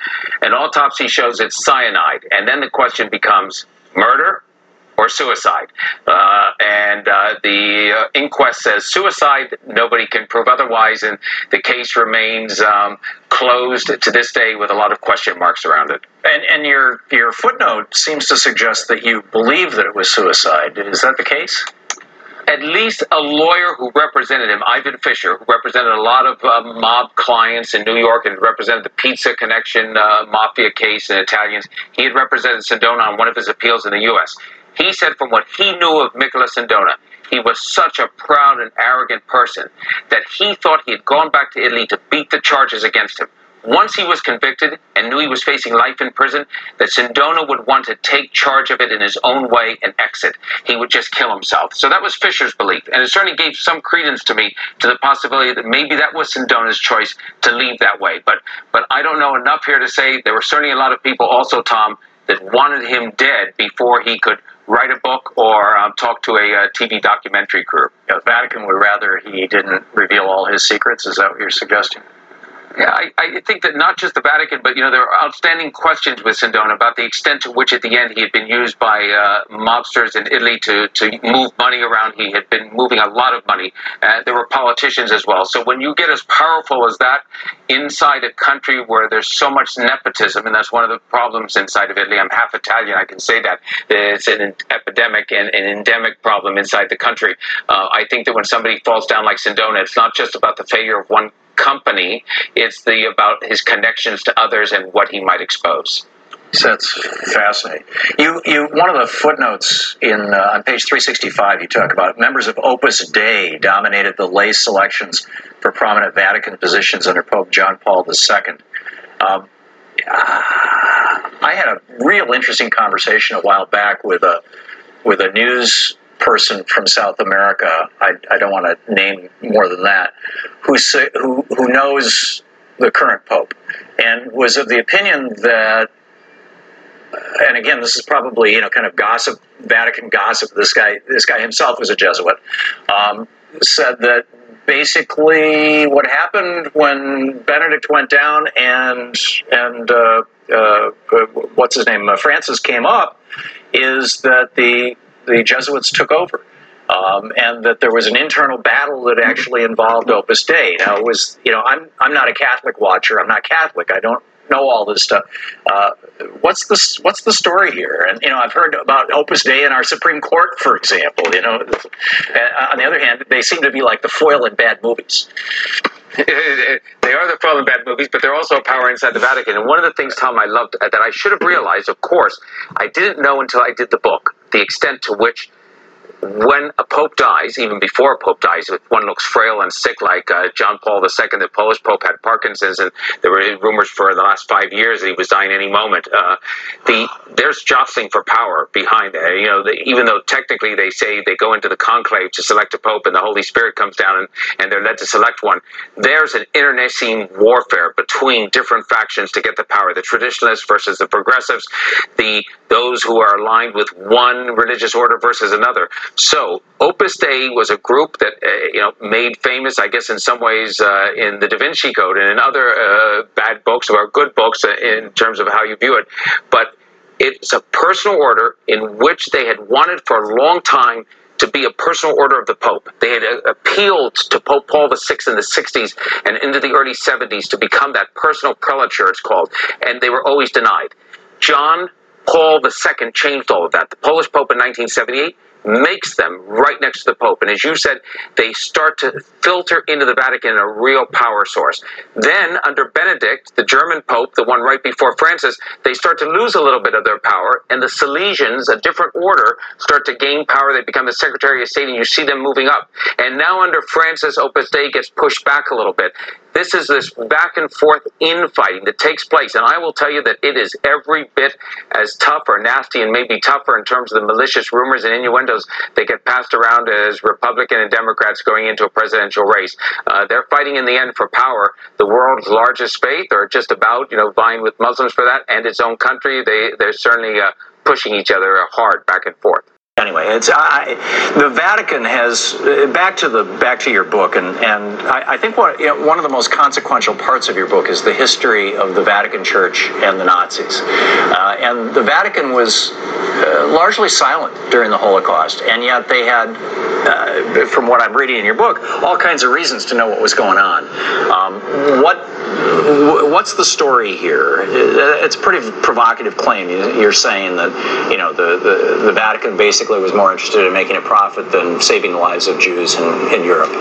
An autopsy shows it's cyanide. And then the question becomes murder or suicide. Uh, and uh, the uh, inquest says suicide. Nobody can prove otherwise, and the case remains um, closed to this day with a lot of question marks around it. And, and your your footnote seems to suggest that you believe that it was suicide. Is that the case? At least a lawyer who represented him, Ivan Fisher, who represented a lot of uh, mob clients in New York and represented the Pizza Connection uh, mafia case in Italians. He had represented Sindona on one of his appeals in the U.S. He said from what he knew of Michele Sindona, he was such a proud and arrogant person that he thought he had gone back to Italy to beat the charges against him once he was convicted and knew he was facing life in prison, that Sindona would want to take charge of it in his own way and exit. He would just kill himself. So that was Fisher's belief. And it certainly gave some credence to me to the possibility that maybe that was Sindona's choice to leave that way. But but I don't know enough here to say there were certainly a lot of people also, Tom, that wanted him dead before he could write a book or um, talk to a uh, TV documentary crew. Yeah, the Vatican would rather he didn't reveal all his secrets. Is that what you're suggesting? Yeah, I, I, think that not just the Vatican, but you know, there are outstanding questions with Sindona about the extent to which, at the end, he had been used by uh, mobsters in Italy to to move money around. He had been moving a lot of money. Uh, there were politicians as well. So when you get as powerful as that inside a country where there's so much nepotism, and that's one of the problems inside of Italy. I'm half Italian, I can say that it's an epidemic and an endemic problem inside the country. Uh, I think that when somebody falls down like Sindona, it's not just about the failure of one company. It's the about his connections to others and what he might expose. So That's fascinating. You, you, one of the footnotes in uh, on page 365, you talk about members of Opus Dei dominated the lay selections for prominent Vatican positions under Pope John Paul II. Um, I had a real interesting conversation a while back with a with a news person from South America. I, I don't want to name more than that, who who who knows the current pope and was of the opinion that. And again, this is probably you know kind of gossip, Vatican gossip. This guy, this guy himself was a Jesuit. Um, said that basically what happened when Benedict went down and and uh, uh, what's his name uh, Francis came up is that the the Jesuits took over. Um, and that there was an internal battle that actually involved Opus Dei. Now, it was, you know, I'm, I'm not a Catholic watcher. I'm not Catholic. I don't know all this stuff. Uh, what's the what's the story here? And you know, I've heard about Opus Dei in our Supreme Court, for example. You know, uh, on the other hand, they seem to be like the foil in bad movies. [LAUGHS] foil in bad movies, but they're also a power inside the Vatican. And one of the things, Tom, I loved that I should have realized, of course, I didn't know until I did the book the extent to which when a pope dies, even before a pope dies, if one looks frail and sick, like uh, John Paul II, the Polish pope had Parkinson's, and there were rumors for the last five years that he was dying any moment. Uh, the there's jostling for power behind it. You know, the, even though technically they say they go into the conclave to select a pope, and the Holy Spirit comes down and, and they're led to select one. There's an internecine warfare between different factions to get the power: the traditionalists versus the progressives, the those who are aligned with one religious order versus another. So Opus Dei was a group that uh, you know made famous, I guess, in some ways uh, in the Da Vinci Code and in other uh, bad books or good books uh, in terms of how you view it. But it's a personal order in which they had wanted for a long time to be a personal order of the Pope. They had uh, appealed to Pope Paul VI in the 60s and into the early 70s to become that personal prelature, it's called, and they were always denied. John Paul II changed all of that. The Polish Pope in 1978 makes them right next to the Pope. And as you said, they start to filter into the Vatican a real power source. Then, under Benedict, the German Pope, the one right before Francis, they start to lose a little bit of their power, and the Salesians, a different order, start to gain power. They become the Secretary of State, and you see them moving up. And now, under Francis, Opus Dei gets pushed back a little bit. This is this back and forth infighting that takes place, and I will tell you that it is every bit as tough or nasty and maybe tougher in terms of the malicious rumors and innuendos that get passed around as Republican and Democrats going into a presidential race. Uh, they're fighting in the end for power. The world's largest faith, or just about, you know, vying with Muslims for that, and its own country. They they're certainly uh, pushing each other hard back and forth anyway, it's I, the Vatican has back to the back to your book, and and I, I think what you know, one of the most consequential parts of your book is the history of the Vatican Church and the Nazis, uh, and the Vatican was uh, largely silent during the Holocaust, and yet they had, uh, from what I'm reading in your book, all kinds of reasons to know what was going on. Um, what what's the story here? It's a pretty provocative claim. You're saying that you know the, the, the Vatican basically was more interested in making a profit than saving the lives of Jews in, in Europe.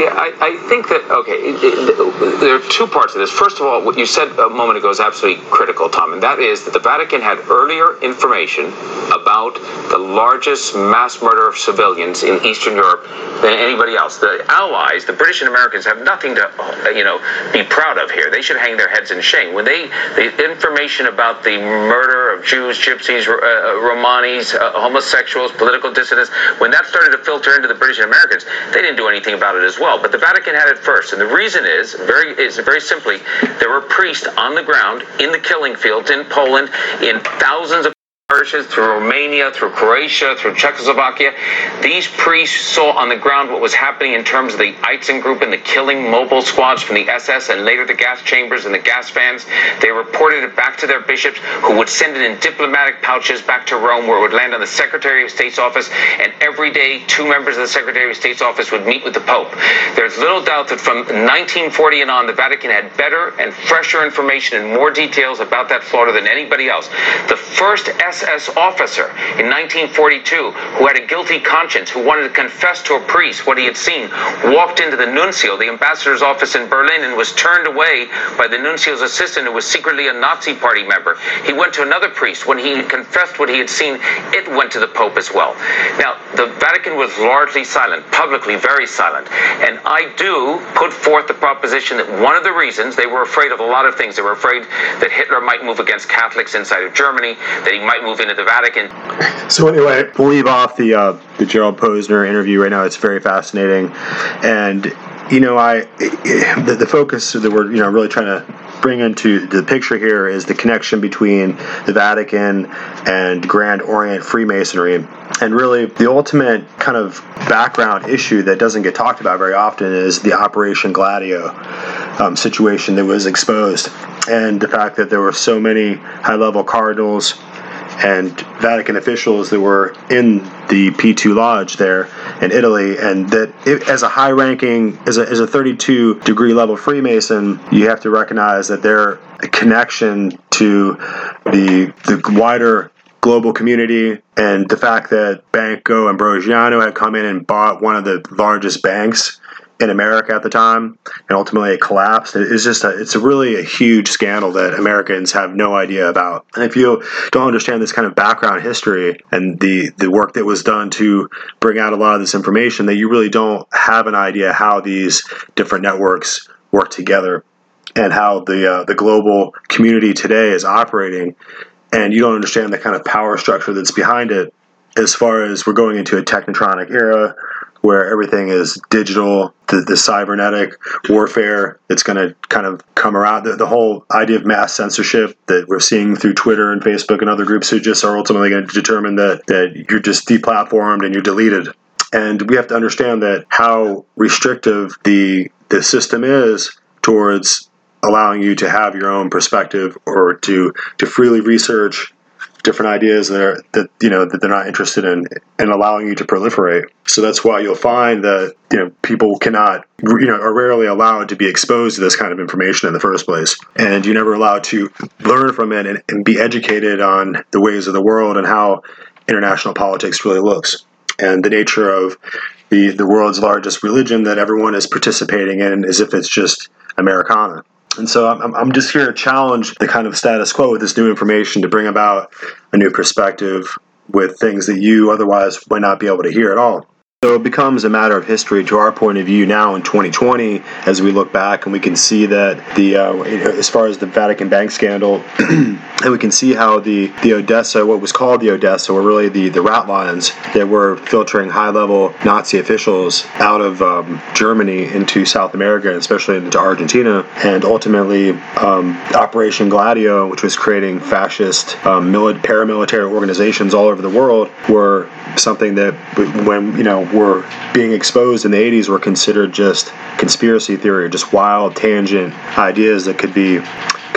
Yeah, I, I think that okay. It, it, there are two parts of this. First of all, what you said a moment ago is absolutely critical, Tom, and that is that the Vatican had earlier information about the largest mass murder of civilians in Eastern Europe than anybody else. The Allies, the British and Americans, have nothing to you know be proud of here. They should hang their heads in shame. When they, the information about the murder of Jews, Gypsies, uh, uh, Romanis, uh, homosexuals, political dissidents, when that started to filter into the British and Americans, they didn't do anything about it as well. But the Vatican had it first, and the reason is very is very simply there were priests on the ground in the killing fields in Poland in thousands of parishes, through Romania, through Croatia, through Czechoslovakia. These priests saw on the ground what was happening in terms of the Einsatz group and the killing mobile squads from the SS and later the gas chambers and the gas fans. They reported it back to their bishops who would send it in diplomatic pouches back to Rome where it would land on the Secretary of State's office and every day two members of the Secretary of State's office would meet with the Pope. There's little doubt that from 1940 and on the Vatican had better and fresher information and more details about that slaughter than anybody else. The first SS officer in 1942 who had a guilty conscience, who wanted to confess to a priest what he had seen, walked into the nuncio, the ambassador's office in Berlin, and was turned away by the nuncio's assistant, who was secretly a Nazi party member. He went to another priest. When he confessed what he had seen, it went to the Pope as well. Now, the Vatican was largely silent, publicly very silent. And I do put forth the proposition that one of the reasons they were afraid of a lot of things, they were afraid that Hitler might move against Catholics inside of Germany, that he might move into the Vatican. So anyway, we'll leave off the uh, the Gerald Posner interview right now. It's very fascinating, and you know, I the, the focus that we're you know really trying to bring into the picture here is the connection between the Vatican and Grand Orient Freemasonry. And really, the ultimate kind of background issue that doesn't get talked about very often is the Operation Gladio um, situation that was exposed, and the fact that there were so many high level cardinals and Vatican officials that were in the P2 Lodge there in Italy, and that it, as a high ranking, as a, as a 32 degree level Freemason, you have to recognize that their connection to the, the wider global community and the fact that Banco Ambrosiano had come in and bought one of the largest banks in America at the time, and ultimately it collapsed. It's just a, it's a really a huge scandal that Americans have no idea about. And if you don't understand this kind of background history and the the work that was done to bring out a lot of this information, that you really don't have an idea how these different networks work together and how the uh, the global community today is operating, and you don't understand the kind of power structure that's behind it. As far as we're going into a technetronic era where everything is digital, the, the cybernetic warfare that's going to kind of come around. The, the, whole idea of mass censorship that we're seeing through Twitter and Facebook and other groups who just are ultimately going to determine that, that you're just deplatformed and you're deleted. And we have to understand that how restrictive the the system is towards allowing you to have your own perspective or to to freely research different ideas that are that you know that they're not interested in and allowing you to proliferate. So that's why you'll find that you know people cannot you know are rarely allowed to be exposed to this kind of information in the first place, and you're never allowed to learn from it and, and be educated on the ways of the world and how international politics really looks and the nature of the the world's largest religion that everyone is participating in as if it's just Americana. And so I'm, I'm just here to challenge the kind of status quo with this new information to bring about a new perspective with things that you otherwise might not be able to hear at all. So it becomes a matter of history to our point of view now in 2020 as we look back and we can see that the uh, as far as the Vatican bank scandal [CLEARS THROAT] and we can see how the the Odessa what was called the Odessa were really the the rat lines that were filtering high level Nazi officials out of um, Germany into South America and especially into Argentina. And ultimately um, Operation Gladio which was creating fascist um, paramilitary organizations all over the world were something that when you know were being exposed in the 80s were considered just conspiracy theory, just wild tangent ideas that could be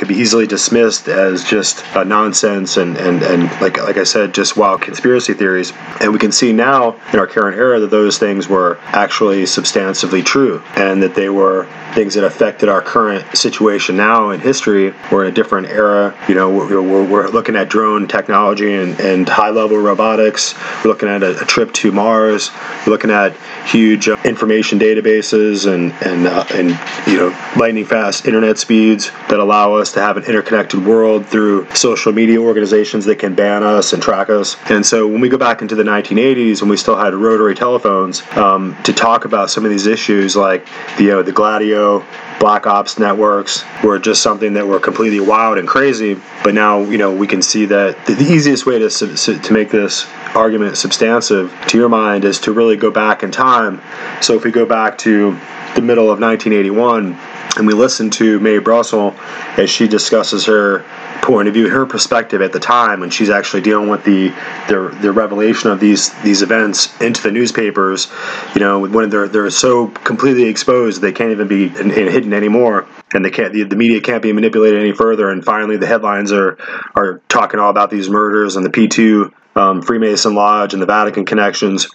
could be easily dismissed as just uh, nonsense and, and, and like like I said, just wild conspiracy theories. And we can see now in our current era that those things were actually substantively true, and that they were things that affected our current situation now in history. We're in a different era. You know, we're, we're, we're looking at drone technology and, and high level robotics. We're looking at a, a trip to Mars. We're looking at huge uh, information databases and and uh, and you know lightning fast internet speeds that allow us to have an interconnected world through social media organizations that can ban us and track us. And so when we go back into the 1980s, when we still had rotary telephones, um, to talk about some of these issues like the uh, the Gladio black ops networks were just something that were completely wild and crazy. But now, you know, we can see that the, easiest way to to make this argument substantive to your mind is to really go back in time. So if we go back to the middle of 1981 and we listen to Mae Brussell as she discusses her point of view, her perspective at the time when she's actually dealing with the the, the revelation of these these events into the newspapers. You know, when they're they're so completely exposed, they can't even be in, in hidden anymore, and they can't the, the media can't be manipulated any further. And finally, the headlines are are talking all about these murders and the P two um, Freemason Lodge and the Vatican connections.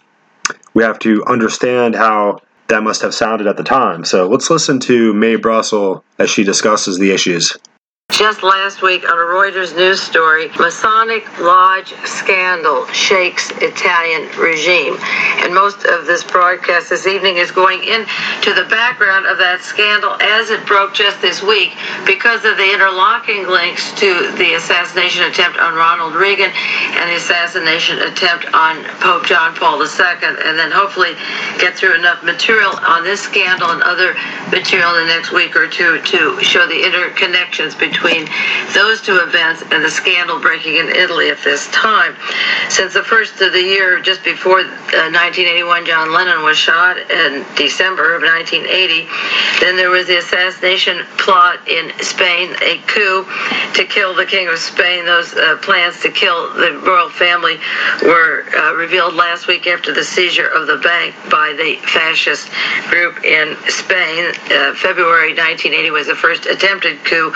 We have to understand how that must have sounded at the time. So let's listen to Mae Brussell as she discusses the issues. Just last week on a Reuters news story Masonic Lodge scandal shakes Italian regime. And most of this broadcast this evening is going into the background of that scandal as it broke just this week because of the interlocking links to the assassination attempt on Ronald Reagan and the assassination attempt on Pope John Paul II. And then hopefully get through enough material on this scandal and other material in the next week or two to show the interconnections between those two events and the scandal breaking in Italy at this time. Since the first of the year, just before uh, 1981, John Lennon was shot in December of 1980. Then there was the assassination plot in Spain, a coup to kill the King of Spain. Those uh, plans to kill the royal family were uh, revealed last week after the seizure of the bank by the fascist group in Spain. Uh, February 1980 was the first attempted coup,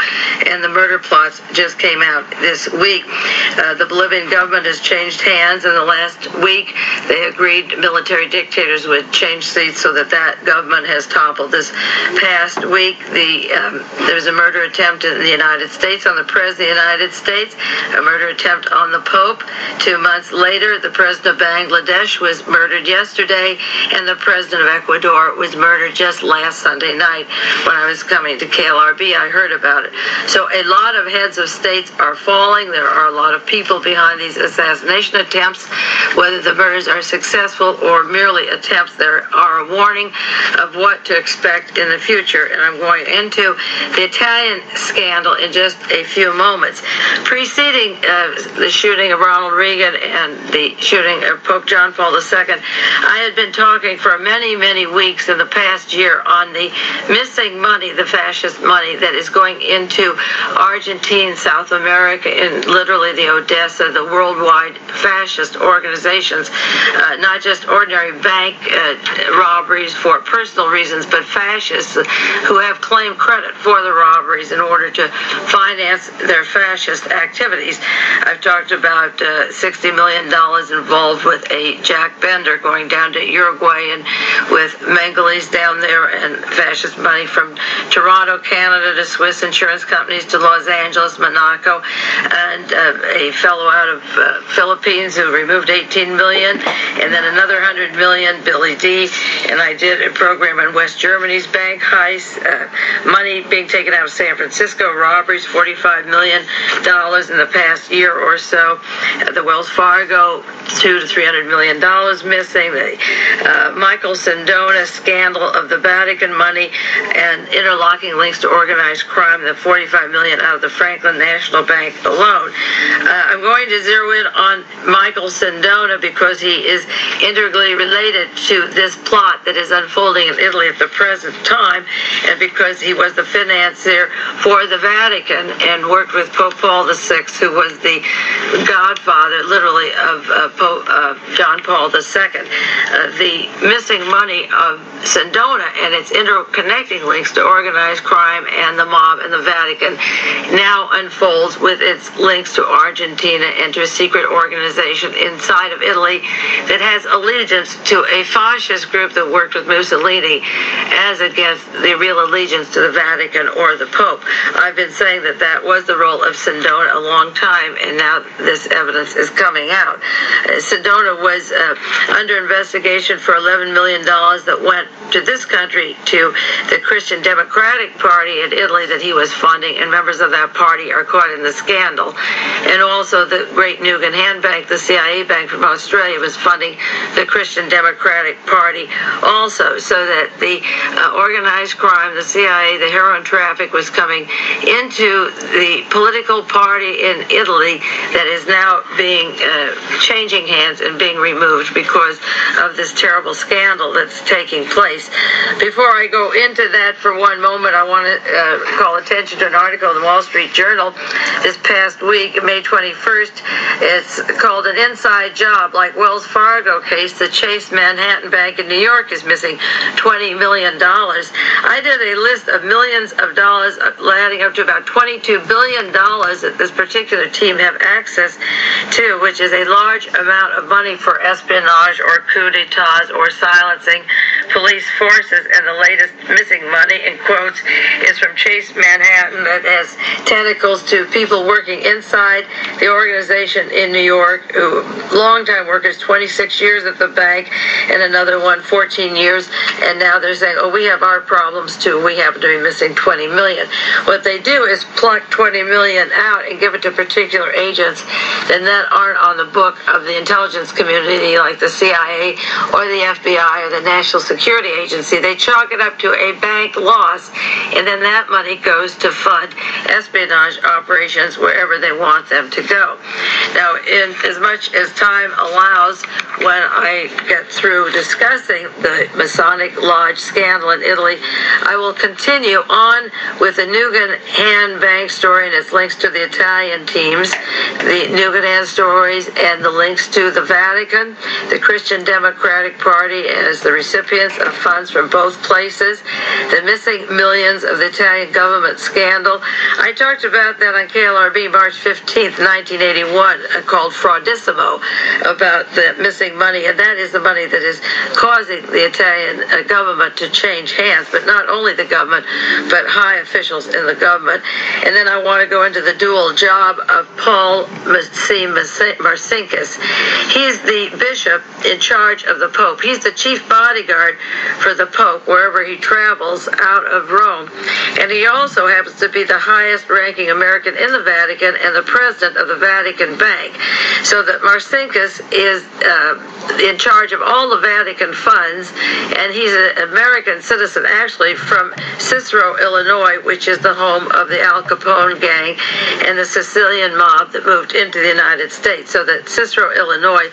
and the murder plots just came out this week. Uh, the Bolivian government has changed hands in the last week. They agreed military dictators would change seats so that that government has toppled. This past week, the um, there was a murder attempt in the United States on the President of the United States, a murder attempt on the Pope. Two months later, the President of Bangladesh was murdered yesterday, and the President of Ecuador was murdered just last Sunday night. When I was coming to KLRB, I heard about it. So a lot of heads of states are falling. There are a lot of people behind these assassination attempts. Whether the murders are successful or merely attempts, there are a warning of what to expect in the future. And I'm going into the Italian scandal in just a few moments. Preceding uh, the shooting of Ronald Reagan and the shooting of Pope John Paul II, I had been talking for many, many weeks in the past year on the missing money, the fascist money that is going into Argentina, South America, and literally the Odessa, the worldwide fascist organizations, uh, not just ordinary bank uh, robberies for personal reasons, but fascists who have claimed credit for the robberies in order to finance their fascist activities. I've talked about uh, $60 million involved with a Jack Bender going down to Uruguay and with Mengele's down there and fascist money from Toronto, Canada to Swiss insurance companies to Los Angeles, Monaco, and uh, a fellow out of uh, Philippines who removed 18 million, and then another 100 million, Billy D. And I did a program on West Germany's bank heist, uh, money being taken out of San Francisco robberies, 45 million dollars in the past year or so. the Wells Fargo, two to 300 million dollars missing. The uh, Michael Sindona scandal of the Vatican money and interlocking links to organized crime, the 45 million out of the Franklin National Bank alone. Uh, I'm going to zero in on Michael Sindona because he is integrally related to this plot that is unfolding in Italy at the present time, and because he was the financier for the Vatican and worked with Pope Paul VI, who was the godfather, literally, of uh, Pope uh, John Paul II. Uh, the missing money of Sindona and its interconnecting links to organized crime and the mob and the Vatican now unfolds with its links to Argentina and to a secret organization inside of Italy that has allegiance to a fascist group that worked with Mussolini as against the real allegiance to the Vatican or the Pope. I've been saying that that was the role of Sindona a long time, and now this evidence is coming out. Uh, Sindona was uh, under investigation for $11 million that went to this country to the Christian Democratic Party in Italy that he was funding, and members of that party are caught in the scandal. And also the Great Nugan Hand Bank, the CIA bank from Australia, was funding the Christian Democratic Party also, so that the uh, organized crime, the CIA, the heroin traffic was coming into the political party in Italy that is now being uh, changing hands and being removed because of this terrible scandal that's taking place. Before I go into that for one moment, I want to uh, call attention to an article in the Wall Street Journal this past week, May 21st. It's called An Inside Job, like Wells Fargo case. The Chase Manhattan Bank in New York is missing $20 million. I did a list of millions of dollars, adding up to about $22 billion that this particular team have access to, which is a large amount of money for espionage or coup d'etats or silencing police forces. And the latest missing money, in quotes, is from Chase Manhattan has tentacles to people working inside the organization in New York, who longtime workers, 26 years at the bank, and another one 14 years, and now they're saying, oh, we have our problems too. We happen to be missing 20 million. What they do is pluck 20 million out and give it to particular agents, then that aren't on the book of the intelligence community, like the CIA or the FBI or the National Security Agency. They chalk it up to a bank loss, and then that money goes to fund espionage operations wherever they want them to go. Now, in as much as time allows, when I get through discussing the Masonic Lodge scandal in Italy, I will continue on with the Nugan Hand Bank story and its links to the Italian teams, the Nugan Hand stories, and the links to the Vatican, the Christian Democratic Party as the recipients of funds from both places, the missing millions of the Italian government scandal. I talked about that on KLRB March 15th, 1981, uh, called Fraudissimo, about the missing money, and that is the money that is causing the Italian uh, government to change hands, but not only the government, but high officials in the government. And then I want to go into the dual job of Paul C. Marcinkus. He's the bishop in charge of the Pope. He's the chief bodyguard for the Pope wherever he travels out of Rome. And he also happens to be the highest ranking American in the Vatican and the president of the Vatican Bank. So that Marcinkus is uh, in charge of all the Vatican funds, and he's an American citizen actually from Cicero, Illinois, which is the home of the Al Capone gang and the Sicilian mob that moved into the United States. So that Cicero, Illinois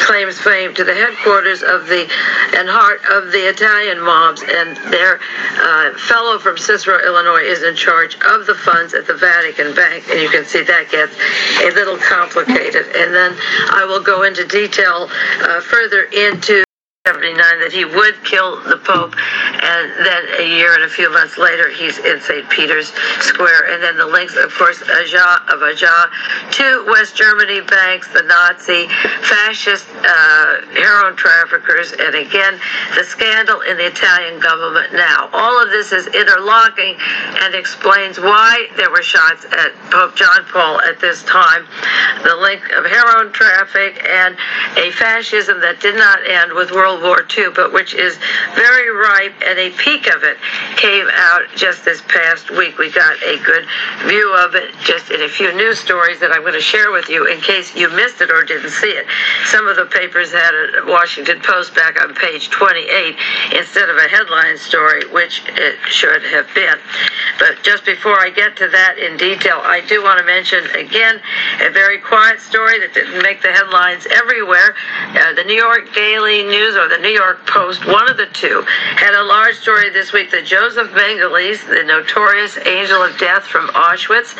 claims fame to the headquarters of the and heart of the Italian mobs, and their uh, fellow from Cicero, Illinois, is in charge of the funds at the Vatican Bank, and you can see that gets a little complicated. And then I will go into detail uh, further into 79 that he would kill the Pope, and then a year and a few months later, he's in St. Peter's Square. And then the links, of course, Aja, of Aja to West Germany banks, the Nazi, fascist uh, heroin traffickers, and again, the scandal in the Italian government now. All of this is interlocking and explains why there were shots at Pope John Paul at this time. The link of heroin traffic and a fascism that did not end with World World War II, but which is very ripe, and a peak of it came out just this past week. We got a good view of it just in a few news stories that I'm going to share with you in case you missed it or didn't see it. Some of the papers had a Washington Post back on page 28 instead of a headline story, which it should have been. But just before I get to that in detail, I do want to mention again a very quiet story that didn't make the headlines everywhere. Uh, the New York Daily News the New York Post, one of the two, had a large story this week that Joseph Mengele, the notorious angel of death from Auschwitz,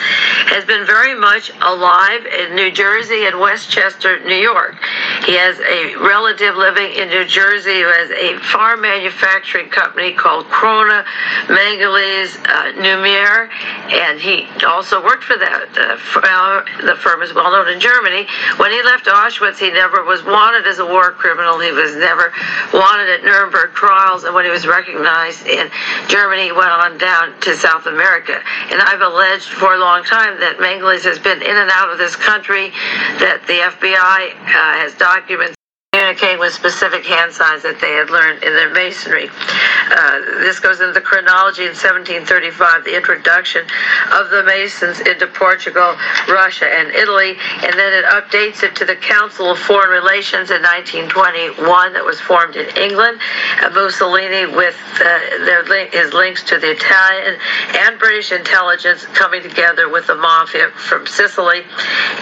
has been very much alive in New Jersey and Westchester, New York. He has a relative living in New Jersey who has a farm manufacturing company called Krone Mengele's uh, Numier, and he also worked for that. Uh, the firm is well known in Germany. When he left Auschwitz, he never was wanted as a war criminal. He was never wanted at Nuremberg trials, and when he was recognized in Germany, went on down to South America. And I've alleged for a long time that Mengele has been in and out of this country, that the FBI uh, has documents communicating with specific hand signs that they had learned in their masonry. Uh, this goes into the chronology in 1735, the introduction of the Masons into Portugal, Russia, and Italy, and then it updates it to the Council of Foreign Relations in 1921 that was formed in England. Uh, Mussolini, with uh, their his links to the Italian and British intelligence coming together with the mafia from Sicily,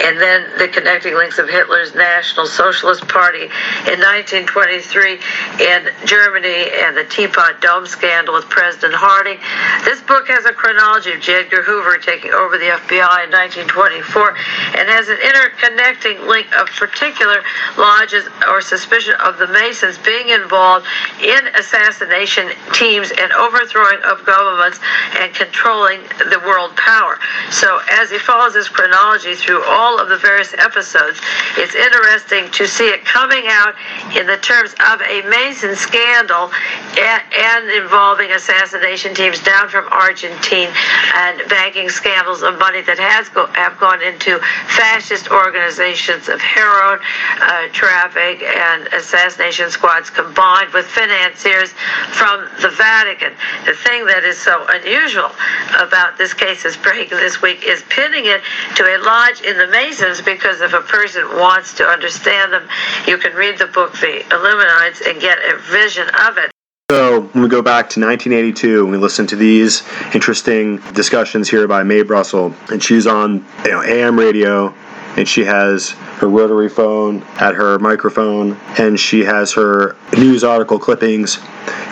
and then the connecting links of Hitler's National Socialist Party in 1923 in Germany and the Teapot Dome scandal with President Harding. This book has a chronology of J. Edgar Hoover taking over the FBI in 1924 and has an interconnecting link of particular lodges or suspicion of the Masons being involved in assassination teams and overthrowing of governments and controlling the world power. So as he follows this chronology through all of the various episodes, it's interesting to see it coming out out in the terms of a Mason scandal and, involving assassination teams down from Argentina and banking scandals of money that has go, have gone into fascist organizations of heroin uh, traffic and assassination squads combined with financiers from the Vatican. The thing that is so unusual about this case is breaking this week is pinning it to a lodge in the Masons because if a person wants to understand them, you can read the book The Illuminates and get a vision of it. So when we go back to 1982, and we listen to these interesting discussions here by Mae Brussell, and she's on you know, AM radio, and she has her rotary phone at her microphone, and she has her news article clippings.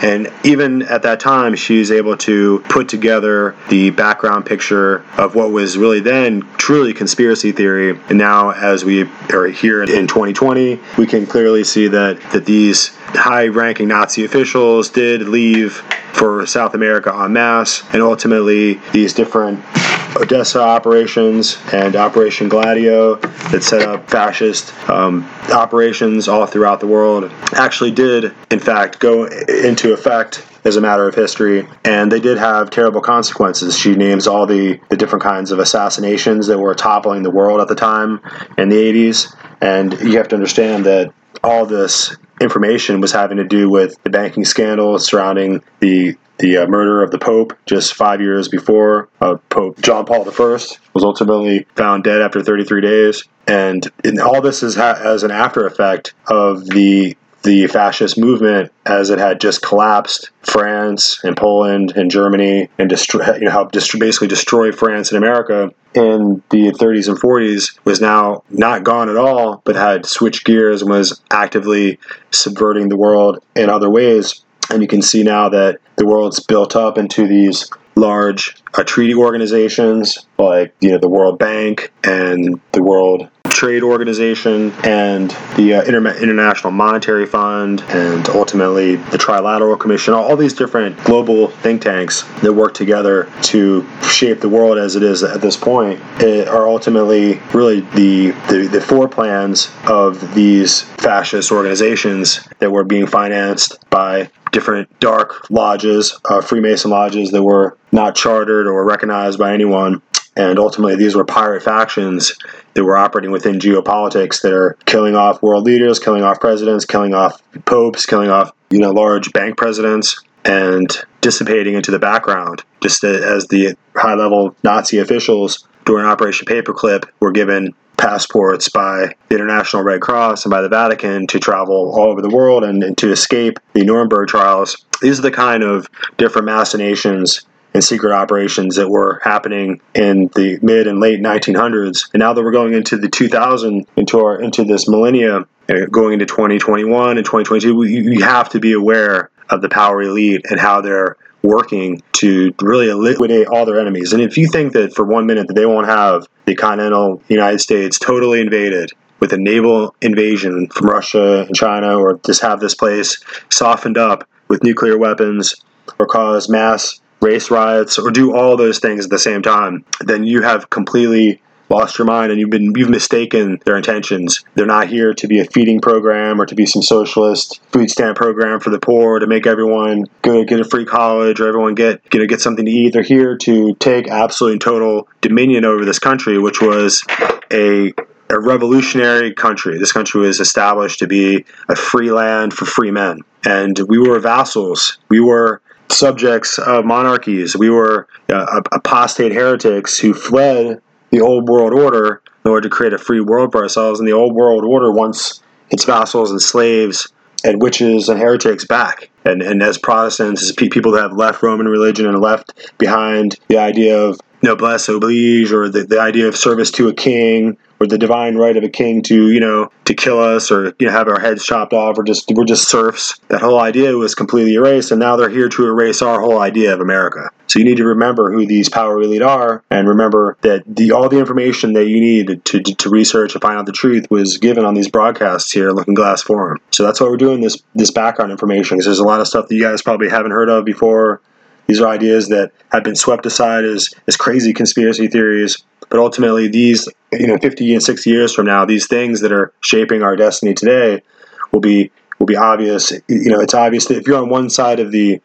And even at that time, she was able to put together the background picture of what was really then truly conspiracy theory. And now, as we are here in 2020, we can clearly see that, that these high ranking Nazi officials did leave for South America en masse, and ultimately, these different Odessa operations and Operation Gladio that set up fascist um, operations all throughout the world actually did, in fact, go into effect as a matter of history, and they did have terrible consequences. She names all the, the different kinds of assassinations that were toppling the world at the time in the 80s, and you have to understand that all this information was having to do with the banking scandal surrounding the the uh, murder of the Pope just five years before. Uh, Pope John Paul I was ultimately found dead after 33 days. And all this is ha- as an after effect of the the fascist movement as it had just collapsed France and Poland and Germany and destroy, you know, helped dist- basically destroy France and America in the 30s and 40s was now not gone at all, but had switched gears and was actively subverting the world in other ways. And you can see now that the world's built up into these large uh, treaty organizations like you know the World Bank and the World Trade Organization and the uh, Inter- International Monetary Fund and ultimately the Trilateral Commission, all, these different global think tanks that work together to shape the world as it is at this point are ultimately really the, the, the four plans of these fascist organizations that were being financed by different dark lodges, uh, Freemason lodges that were not chartered or recognized by anyone. And ultimately, these were pirate factions that were operating within geopolitics that are killing off world leaders, killing off presidents, killing off popes, killing off you know large bank presidents, and dissipating into the background. Just as the high-level Nazi officials during Operation Paperclip were given passports by the International Red Cross and by the Vatican to travel all over the world and, and to escape the Nuremberg trials. These are the kind of different machinations and secret operations that were happening in the mid and late 1900s. And now that we're going into the 2000, into our into this millennia, uh, going into 2021 and 2022, you have to be aware of the power elite and how they're working to really liquidate all their enemies. And if you think that for one minute that they won't have the continental United States totally invaded with a naval invasion from Russia and China, or just have this place softened up with nuclear weapons, or cause mass race riots, or do all those things at the same time, then you have completely lost your mind and you've been you've mistaken their intentions. They're not here to be a feeding program or to be some socialist food stamp program for the poor to make everyone go get a free college or everyone get you know get something to eat. They're here to take absolute and total dominion over this country, which was a a revolutionary country. This country was established to be a free land for free men. And we were vassals. We were subjects of monarchies. We were uh, apostate heretics who fled the old world order in order to create a free world for ourselves. And the old world order wants its vassals and slaves and witches and heretics back. And, and as Protestants, as people that have left Roman religion and left behind the idea of noblesse oblige or the, the idea of service to a king or the divine right of a king to you know to kill us or you know have our heads chopped off. Or just we're just serfs. That whole idea was completely erased and now they're here to erase our whole idea of america. So you need to remember who these power elite are and remember that the all the information that you need to, to, to research and find out the truth was given on these broadcasts here looking glass forum. So that's why we're doing this this background information because there's a lot of stuff that you guys probably haven't heard of before. These are ideas that have been swept aside as, as crazy conspiracy theories. But ultimately, these, you know, 50 and 60 years from now, these things that are shaping our destiny today will be will be obvious. You know, it's obvious that if you're on one side of the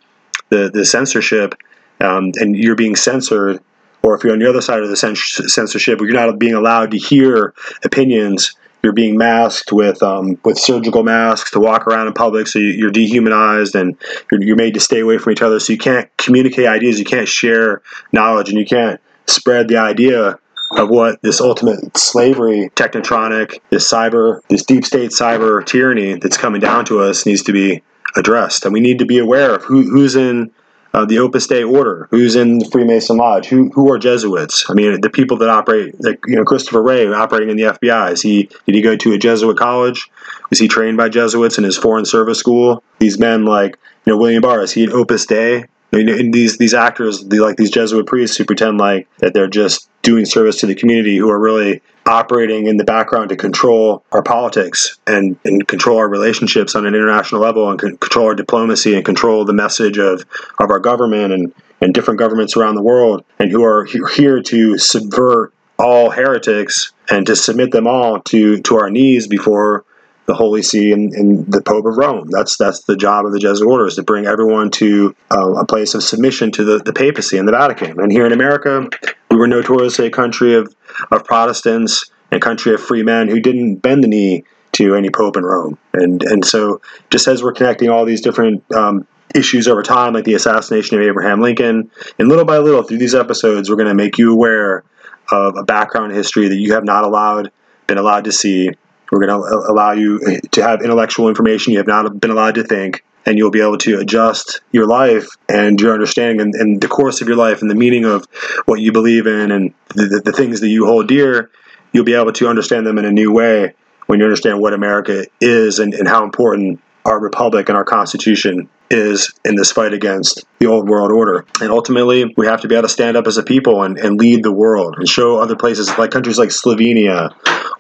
the, the censorship um, and you're being censored, or if you're on the other side of the censorship, where you're not being allowed to hear opinions, you're being masked with um, with surgical masks to walk around in public, so you're dehumanized and you're, you're made to stay away from each other. So you can't communicate ideas, you can't share knowledge, and you can't spread the idea of what this ultimate slavery, technetronic, this cyber, this deep state cyber tyranny that's coming down to us needs to be addressed. And we need to be aware of who, who's in uh, the Opus Dei order, who's in the Freemason Lodge, who, who are Jesuits. I mean, the people that operate, like, you know, Christopher Wray operating in the FBI, is he, did he go to a Jesuit college? Was he trained by Jesuits in his foreign service school? These men like, you know, William Barr, is he an Opus Dei? And these these actors, the, like these Jesuit priests, who pretend like that they're just doing service to the community, who are really operating in the background to control our politics and, and control our relationships on an international level and control our diplomacy and control the message of, of our government and, and different governments around the world and who are here to subvert all heretics and to submit them all to, to our knees before the Holy See and, and, the Pope of Rome. That's that's the job of the Jesuit order is to bring everyone to uh, a place of submission to the, the papacy and the Vatican. And here in America, we were notoriously a country of, of Protestants and country of free men who didn't bend the knee to any Pope in Rome. And and so just as we're connecting all these different um, issues over time, like the assassination of Abraham Lincoln, and little by little through these episodes, we're going to make you aware of a background history that you have not allowed been allowed to see we're going to allow you eh, to have intellectual information you have not been allowed to think, and you'll be able to adjust your life and your understanding and, and the course of your life and the meaning of what you believe in and the, the, the things that you hold dear. You'll be able to understand them in a new way when you understand what America is and, and how important our republic and our constitution is in this fight against the old world order. And ultimately, we have to be able to stand up as a people and, and lead the world and show other places like countries like Slovenia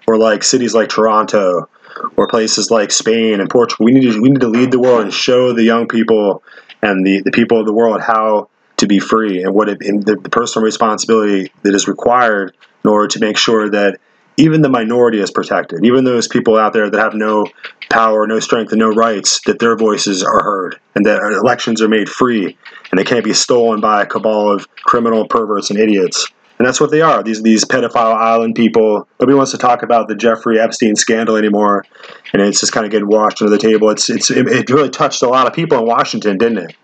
or like cities like Toronto or places like Spain and Portugal. We need to, we need to lead the world and show the young people and the, the people of the world how to be free and what it, and the, the personal responsibility that is required in order to make sure that even the minority is protected. Even those people out there that have no power, no strength, and no rights, that their voices are heard, and that elections are made free, and they can't be stolen by a cabal of criminal perverts and idiots. And that's what they are. These these pedophile island people. Nobody wants to talk about the Jeffrey Epstein scandal anymore, and it's just kind of getting washed under the table. It's it's it really touched a lot of people in Washington, didn't it?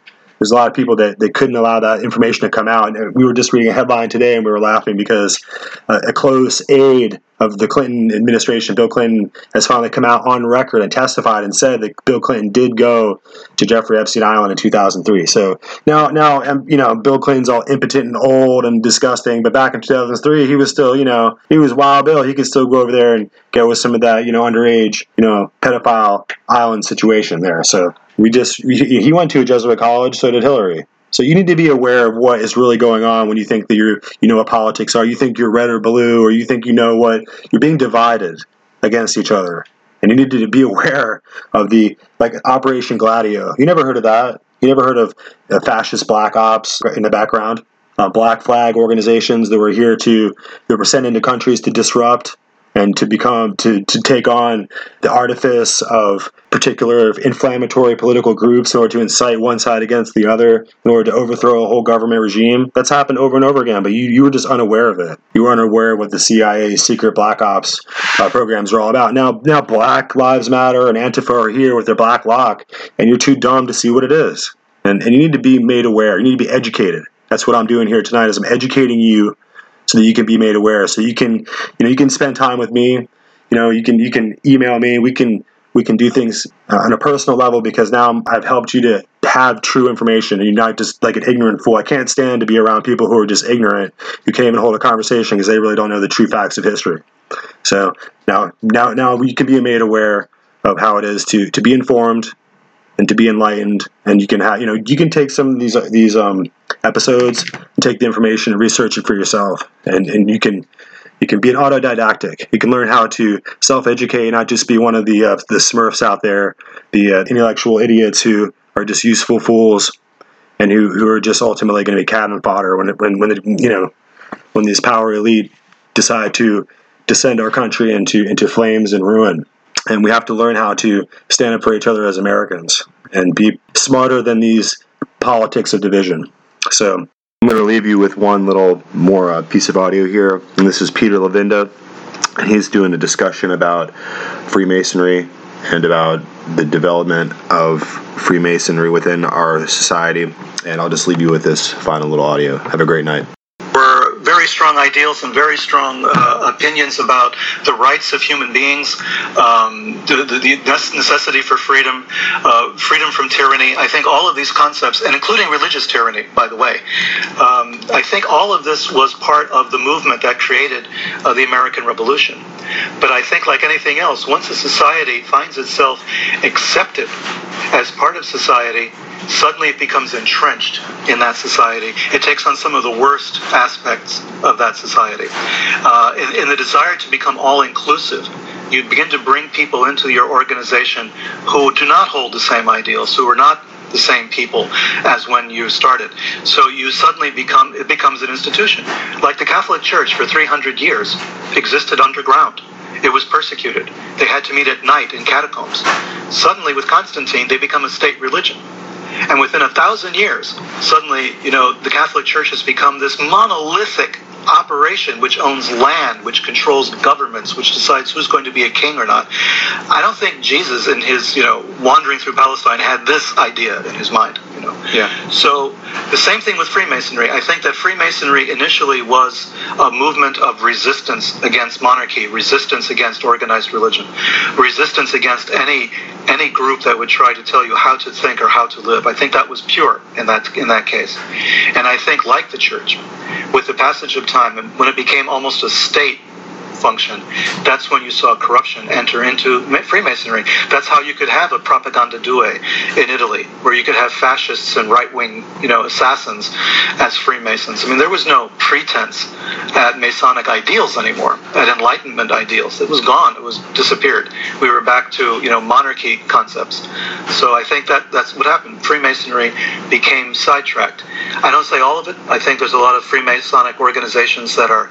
there's a lot of people that, that couldn't allow that information to come out. And we were just reading a headline today and we were laughing because uh, a close aide of the Clinton administration, Bill Clinton, has finally come out on record and testified and said that Bill Clinton did go to Jeffrey Epstein Island in 2003. So now, now, um, you know, Bill Clinton's all impotent and old and disgusting, but back in 2003, he was still, you know, he was Wild Bill. He could still go over there and get with some of that, you know, underage, you know, pedophile island situation there. So we just he went to a Jesuit college, so did Hillary. So you need to be aware of what is really going on when you think that you're you know what politics are. You think you're red or blue, or you think you know what you're being divided against each other. And you need to be [LAUGHS] aware of the like Operation Gladio. You never heard of that? You never heard of fascist black ops in the background? Uh, black flag organizations that were here to that were sent into countries to disrupt and to become to, to take on the artifice of particular inflammatory political groups in order to incite one side against the other in order to overthrow a whole government regime. That's happened over and over again but you, you were just unaware of it. You were unaware of what the cia secret black ops uh, programs are all about. Now now black lives matter and antifa are here with their black bloc and you're too dumb to see what it is. And, and you need to be made aware. You need to be educated. That's what i'm doing here tonight is i'm educating you so that you can be made aware. So you can, you know, you can spend time with me. You know, you can you can email me. We can we can do things uh, on a personal level because now I've helped you to have true information and you're not just like an ignorant fool. I can't stand to be around people who are just ignorant, who can't even hold a conversation because they really don't know the true facts of history. So now, now, now we can be made aware of how it is to to be informed and to be enlightened. And you can have, you know, you can take some of these these um, episodes, take the information and research it for yourself, and and you can you can be an autodidactic. You can learn how to self-educate, not just be one of the uh, the Smurfs out there, the uh, intellectual idiots who are just useful fools, and who, who are just ultimately going to be cannon fodder when when when the, you know when these power elite decide to descend our country into into flames and ruin. And we have to learn how to stand up for each other as Americans and be smarter than these politics of division. So I'm going to leave you with one little more uh, piece of audio here. And this is Peter Levenda, And he's doing a discussion about Freemasonry and about the development of Freemasonry within our society. And I'll just leave you with this final little audio. Have a great night strong ideals and very strong uh, opinions about the rights of human beings, um, the, the, the, necessity for freedom, uh, freedom from tyranny. I think all of these concepts, and including religious tyranny, by the way, um, I think all of this was part of the movement that created uh, the American Revolution. But I think, like anything else, once a society finds itself accepted as part of society, suddenly it becomes entrenched in that society. It takes on some of the worst aspects of that society. Uh, in, in the desire to become all inclusive, you begin to bring people into your organization who do not hold the same ideals, who are not the same people as when you started. So you suddenly become it becomes an institution. Like the Catholic Church for 300 years existed underground. It was persecuted. They had to meet at night in catacombs. Suddenly with Constantine they become a state religion. And within a thousand years, suddenly, you know, the Catholic Church has become this monolithic operation which owns land, which controls governments, which decides who's going to be a king or not. I don't think Jesus, in his you know wandering through Palestine, had this idea in his mind. You know. Yeah. So the same thing with Freemasonry. I think that Freemasonry initially was a movement of resistance against monarchy, resistance against organized religion, resistance against any any group that would try to tell you how to think or how to live. I think that was pure in that in that case. And I think like the church, with the passage of time and when it became almost a state function, that's when you saw corruption enter into Freemasonry. That's how you could have a Propaganda Due in Italy, where you could have fascists and right-wing, you know, assassins as Freemasons. I mean, there was no pretense at Masonic ideals anymore, at Enlightenment ideals. It was gone. It was disappeared. We were back to, you know, monarchy concepts. So I think that that's what happened. Freemasonry became sidetracked. I don't say all of it. I think there's a lot of Freemasonic organizations that are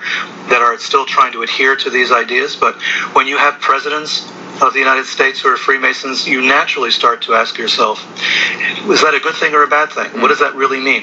that are still trying to adhere to these ideas, but when you have presidents of the United States who are Freemasons, you naturally start to ask yourself, is that a good thing or a bad thing? What does that really mean?